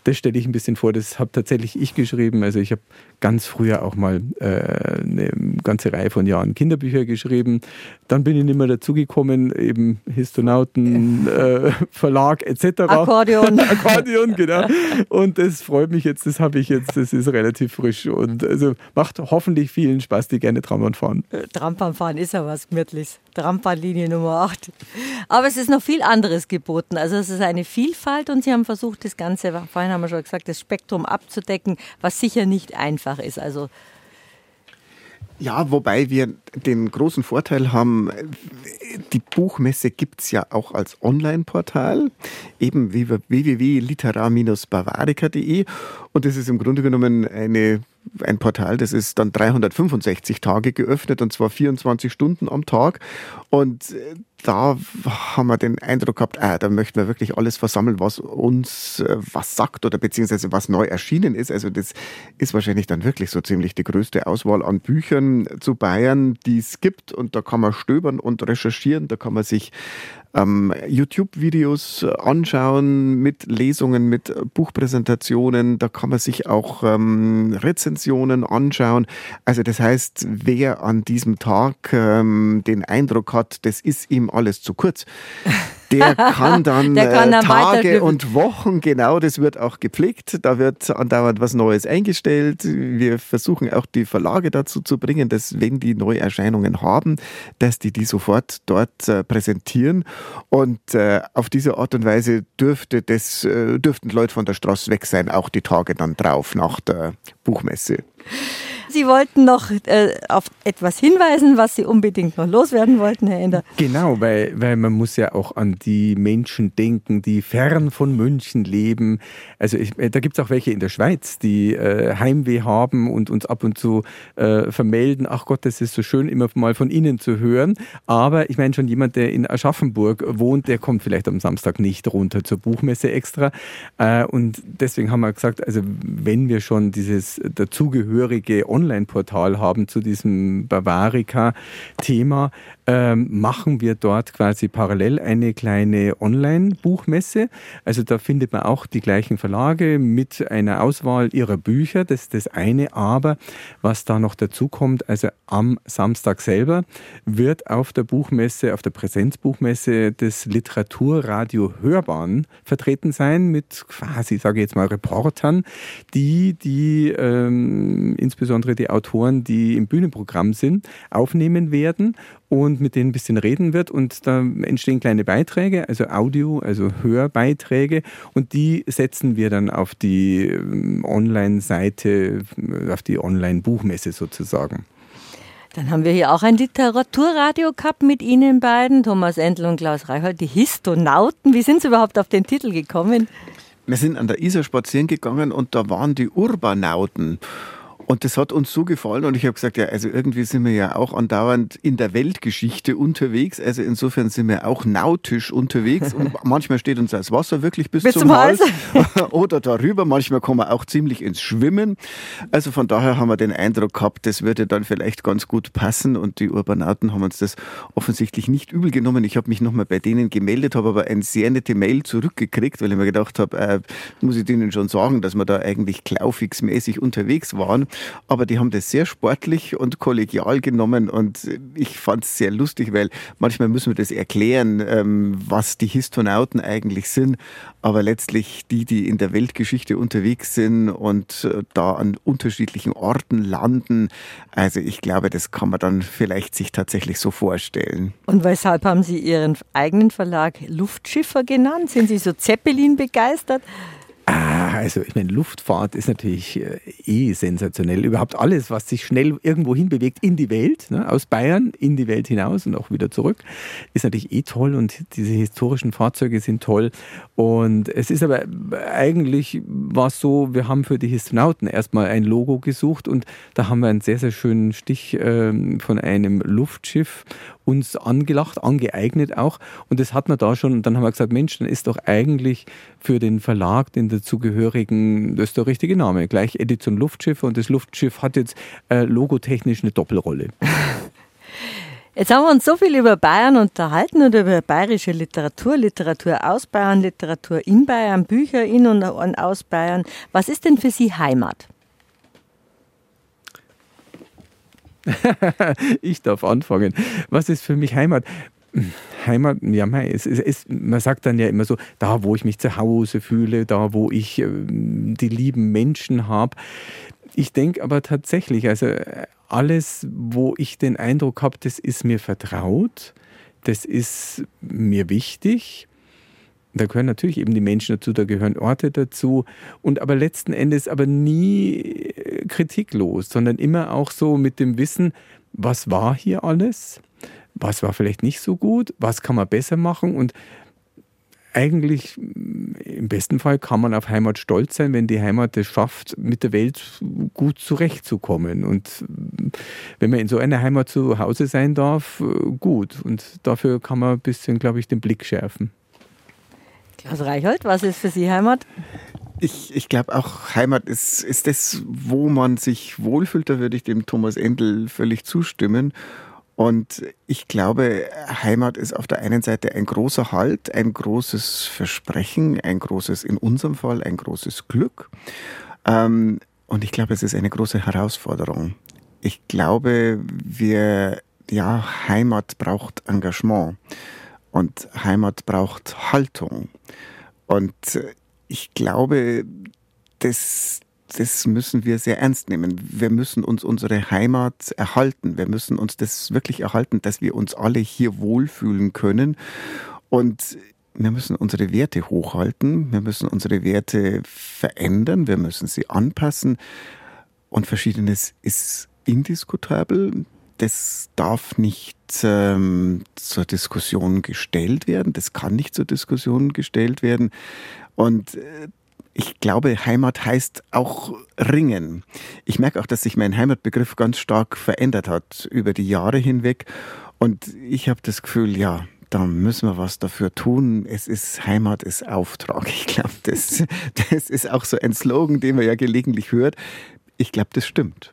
Das stelle ich ein bisschen vor, das habe tatsächlich ich geschrieben. Also ich habe ganz früher auch mal äh, eine ganze Reihe von Jahren Kinderbücher geschrieben. Dann bin ich nicht mehr dazugekommen, eben Histonauten, äh, Verlag etc. Akkordeon. Akkordeon, genau. Und das freut mich jetzt, das habe ich jetzt, das ist relativ frisch und also macht hoffentlich vielen Spaß, die gerne Trambahn fahren. Äh, Trampam fahren ist ja was Gemütliches. Trambahnlinie Nummer 8. Aber es ist noch viel anderes geboten. Also es ist eine Vielfalt und Sie haben versucht, das Ganze, vorhin haben wir schon gesagt, das Spektrum abzudecken, was sicher nicht einfach ist. Also Ja, wobei wir den großen Vorteil haben, die Buchmesse gibt es ja auch als Online-Portal, eben www.litera-bavarica.de und das ist im Grunde genommen eine, ein Portal, das ist dann 365 Tage geöffnet und zwar 24 Stunden am Tag und äh, da haben wir den Eindruck gehabt, ah, da möchten wir wirklich alles versammeln, was uns äh, was sagt oder beziehungsweise was neu erschienen ist. Also das ist wahrscheinlich dann wirklich so ziemlich die größte Auswahl an Büchern zu Bayern, die es gibt. Und da kann man stöbern und recherchieren, da kann man sich ähm, YouTube-Videos anschauen mit Lesungen, mit Buchpräsentationen. Da kann man sich auch ähm, Rezensionen anschauen. Also das heißt, wer an diesem Tag ähm, den Eindruck hat, das ist ihm alles zu kurz, der kann dann, Der kann äh, dann Tage und Wochen, genau, das wird auch gepflegt. Da wird andauernd was Neues eingestellt. Wir versuchen auch die Verlage dazu zu bringen, dass wenn die Neuerscheinungen haben, dass die die sofort dort äh, präsentieren. Und äh, auf diese Art und Weise dürfte das, äh, dürften Leute von der Straße weg sein, auch die Tage dann drauf nach der Buchmesse. Sie wollten noch äh, auf etwas hinweisen, was Sie unbedingt noch loswerden wollten, Herr Ender. Genau, weil, weil man muss ja auch an die Menschen denken, die fern von München leben. Also ich, äh, da gibt es auch welche in der Schweiz, die äh, Heimweh haben und uns ab und zu äh, vermelden, ach Gott, das ist so schön, immer mal von Ihnen zu hören. Aber ich meine schon jemand, der in Aschaffenburg wohnt, der kommt vielleicht am Samstag nicht runter zur Buchmesse extra. Äh, und deswegen haben wir gesagt, also wenn wir schon dieses dazugehörige Online-Portal haben zu diesem Bavarika-Thema, ähm, machen wir dort quasi parallel eine kleine Online-Buchmesse. Also da findet man auch die gleichen Verlage mit einer Auswahl ihrer Bücher. Das ist das eine. Aber was da noch dazu kommt, also am Samstag selber wird auf der Buchmesse, auf der Präsenzbuchmesse das Literaturradio Hörbahn vertreten sein mit quasi, sage ich jetzt mal, Reportern, die die ähm, insbesondere die Autoren, die im Bühnenprogramm sind, aufnehmen werden und mit denen ein bisschen reden wird. Und da entstehen kleine Beiträge, also Audio, also Hörbeiträge. Und die setzen wir dann auf die ähm, Online-Seite, äh, auf die Online-Buchmesse sozusagen. Dann haben wir hier auch ein Literaturradio gehabt mit Ihnen beiden, Thomas Endl und Klaus Reichhold, die Histonauten. Wie sind Sie überhaupt auf den Titel gekommen? Wir sind an der Isar spazieren gegangen und da waren die Urbanauten. Und das hat uns so gefallen und ich habe gesagt, ja, also irgendwie sind wir ja auch andauernd in der Weltgeschichte unterwegs. Also insofern sind wir auch nautisch unterwegs und manchmal steht uns das Wasser wirklich bis, bis zum, zum, Hals, Hals. oder darüber. Manchmal kommen wir auch ziemlich ins Schwimmen. Also von daher haben wir den Eindruck gehabt, das würde dann vielleicht ganz gut passen und die Urbanauten haben uns das offensichtlich nicht übel genommen. Ich habe mich nochmal bei denen gemeldet, habe aber eine sehr nette Mail zurückgekriegt, weil ich mir gedacht habe, äh, muss ich denen schon sagen, dass wir da eigentlich klaufigsmäßig unterwegs waren. Aber die haben das sehr sportlich und kollegial genommen und ich fand es sehr lustig, weil manchmal müssen wir das erklären, ähm, was die Histonauten eigentlich sind. Aber letztlich die, die in der Weltgeschichte unterwegs sind und äh, da an unterschiedlichen Orten landen, also ich glaube, das kann man dann vielleicht sich tatsächlich so vorstellen. Und weshalb haben Sie Ihren eigenen Verlag Luftschiffer genannt? Sind Sie so Zeppelin begeistert? Ah, also ich meine, Luftfahrt ist natürlich äh, eh sensationell. Überhaupt alles, was sich schnell irgendwo hinbewegt in die Welt, ne, aus Bayern in die Welt hinaus und auch wieder zurück, ist natürlich eh toll und diese historischen Fahrzeuge sind toll. Und es ist aber eigentlich war es so, wir haben für die Histronauten erstmal ein Logo gesucht und da haben wir einen sehr, sehr schönen Stich äh, von einem Luftschiff uns angelacht, angeeignet auch. Und das hat man da schon. Und dann haben wir gesagt, Mensch, dann ist doch eigentlich für den Verlag, den dazugehörigen, das ist der richtige Name. Gleich Edition Luftschiff. Und das Luftschiff hat jetzt äh, logotechnisch eine Doppelrolle. Jetzt haben wir uns so viel über Bayern unterhalten und über bayerische Literatur, Literatur aus Bayern, Literatur in Bayern, Bücher in und aus Bayern. Was ist denn für Sie Heimat? ich darf anfangen. Was ist für mich Heimat? Heimat, ja, es, es, es, man sagt dann ja immer so, da wo ich mich zu Hause fühle, da wo ich äh, die lieben Menschen habe. Ich denke aber tatsächlich, also alles, wo ich den Eindruck habe, das ist mir vertraut, das ist mir wichtig da gehören natürlich eben die Menschen dazu, da gehören Orte dazu. Und aber letzten Endes aber nie äh, kritiklos, sondern immer auch so mit dem Wissen, was war hier alles? Was war vielleicht nicht so gut? Was kann man besser machen? Und eigentlich im besten Fall kann man auf Heimat stolz sein, wenn die Heimat es schafft, mit der Welt gut zurechtzukommen. Und wenn man in so einer Heimat zu Hause sein darf, äh, gut. Und dafür kann man ein bisschen, glaube ich, den Blick schärfen. Klaus Reichhold, was ist für Sie Heimat? Ich, ich glaube auch, Heimat ist, ist das, wo man sich wohlfühlt. Da würde ich dem Thomas Endel völlig zustimmen. Und ich glaube, Heimat ist auf der einen Seite ein großer Halt, ein großes Versprechen, ein großes, in unserem Fall, ein großes Glück. Ähm, und ich glaube, es ist eine große Herausforderung. Ich glaube, wir, ja, Heimat braucht Engagement. Und Heimat braucht Haltung. Und ich glaube, das, das müssen wir sehr ernst nehmen. Wir müssen uns unsere Heimat erhalten. Wir müssen uns das wirklich erhalten, dass wir uns alle hier wohlfühlen können. Und wir müssen unsere Werte hochhalten. Wir müssen unsere Werte verändern. Wir müssen sie anpassen. Und Verschiedenes ist indiskutabel das darf nicht ähm, zur Diskussion gestellt werden, das kann nicht zur Diskussion gestellt werden. Und äh, ich glaube, Heimat heißt auch ringen. Ich merke auch, dass sich mein Heimatbegriff ganz stark verändert hat über die Jahre hinweg. Und ich habe das Gefühl, ja, da müssen wir was dafür tun. Es ist Heimat ist Auftrag. Ich glaube, das, das ist auch so ein Slogan, den man ja gelegentlich hört. Ich glaube, das stimmt.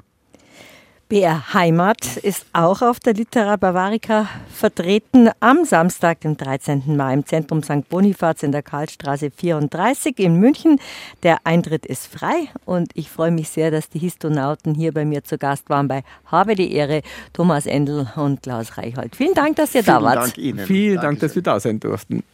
BR Heimat ist auch auf der Litera Bavarica vertreten am Samstag, dem 13. Mai im Zentrum St. Bonifaz in der Karlstraße 34 in München. Der Eintritt ist frei und ich freue mich sehr, dass die Histonauten hier bei mir zu Gast waren bei Habe die Ehre, Thomas Endel und Klaus Reichhold. Vielen Dank, dass ihr Vielen da wart. Dank Ihnen. Vielen Dank, dass wir da sein durften.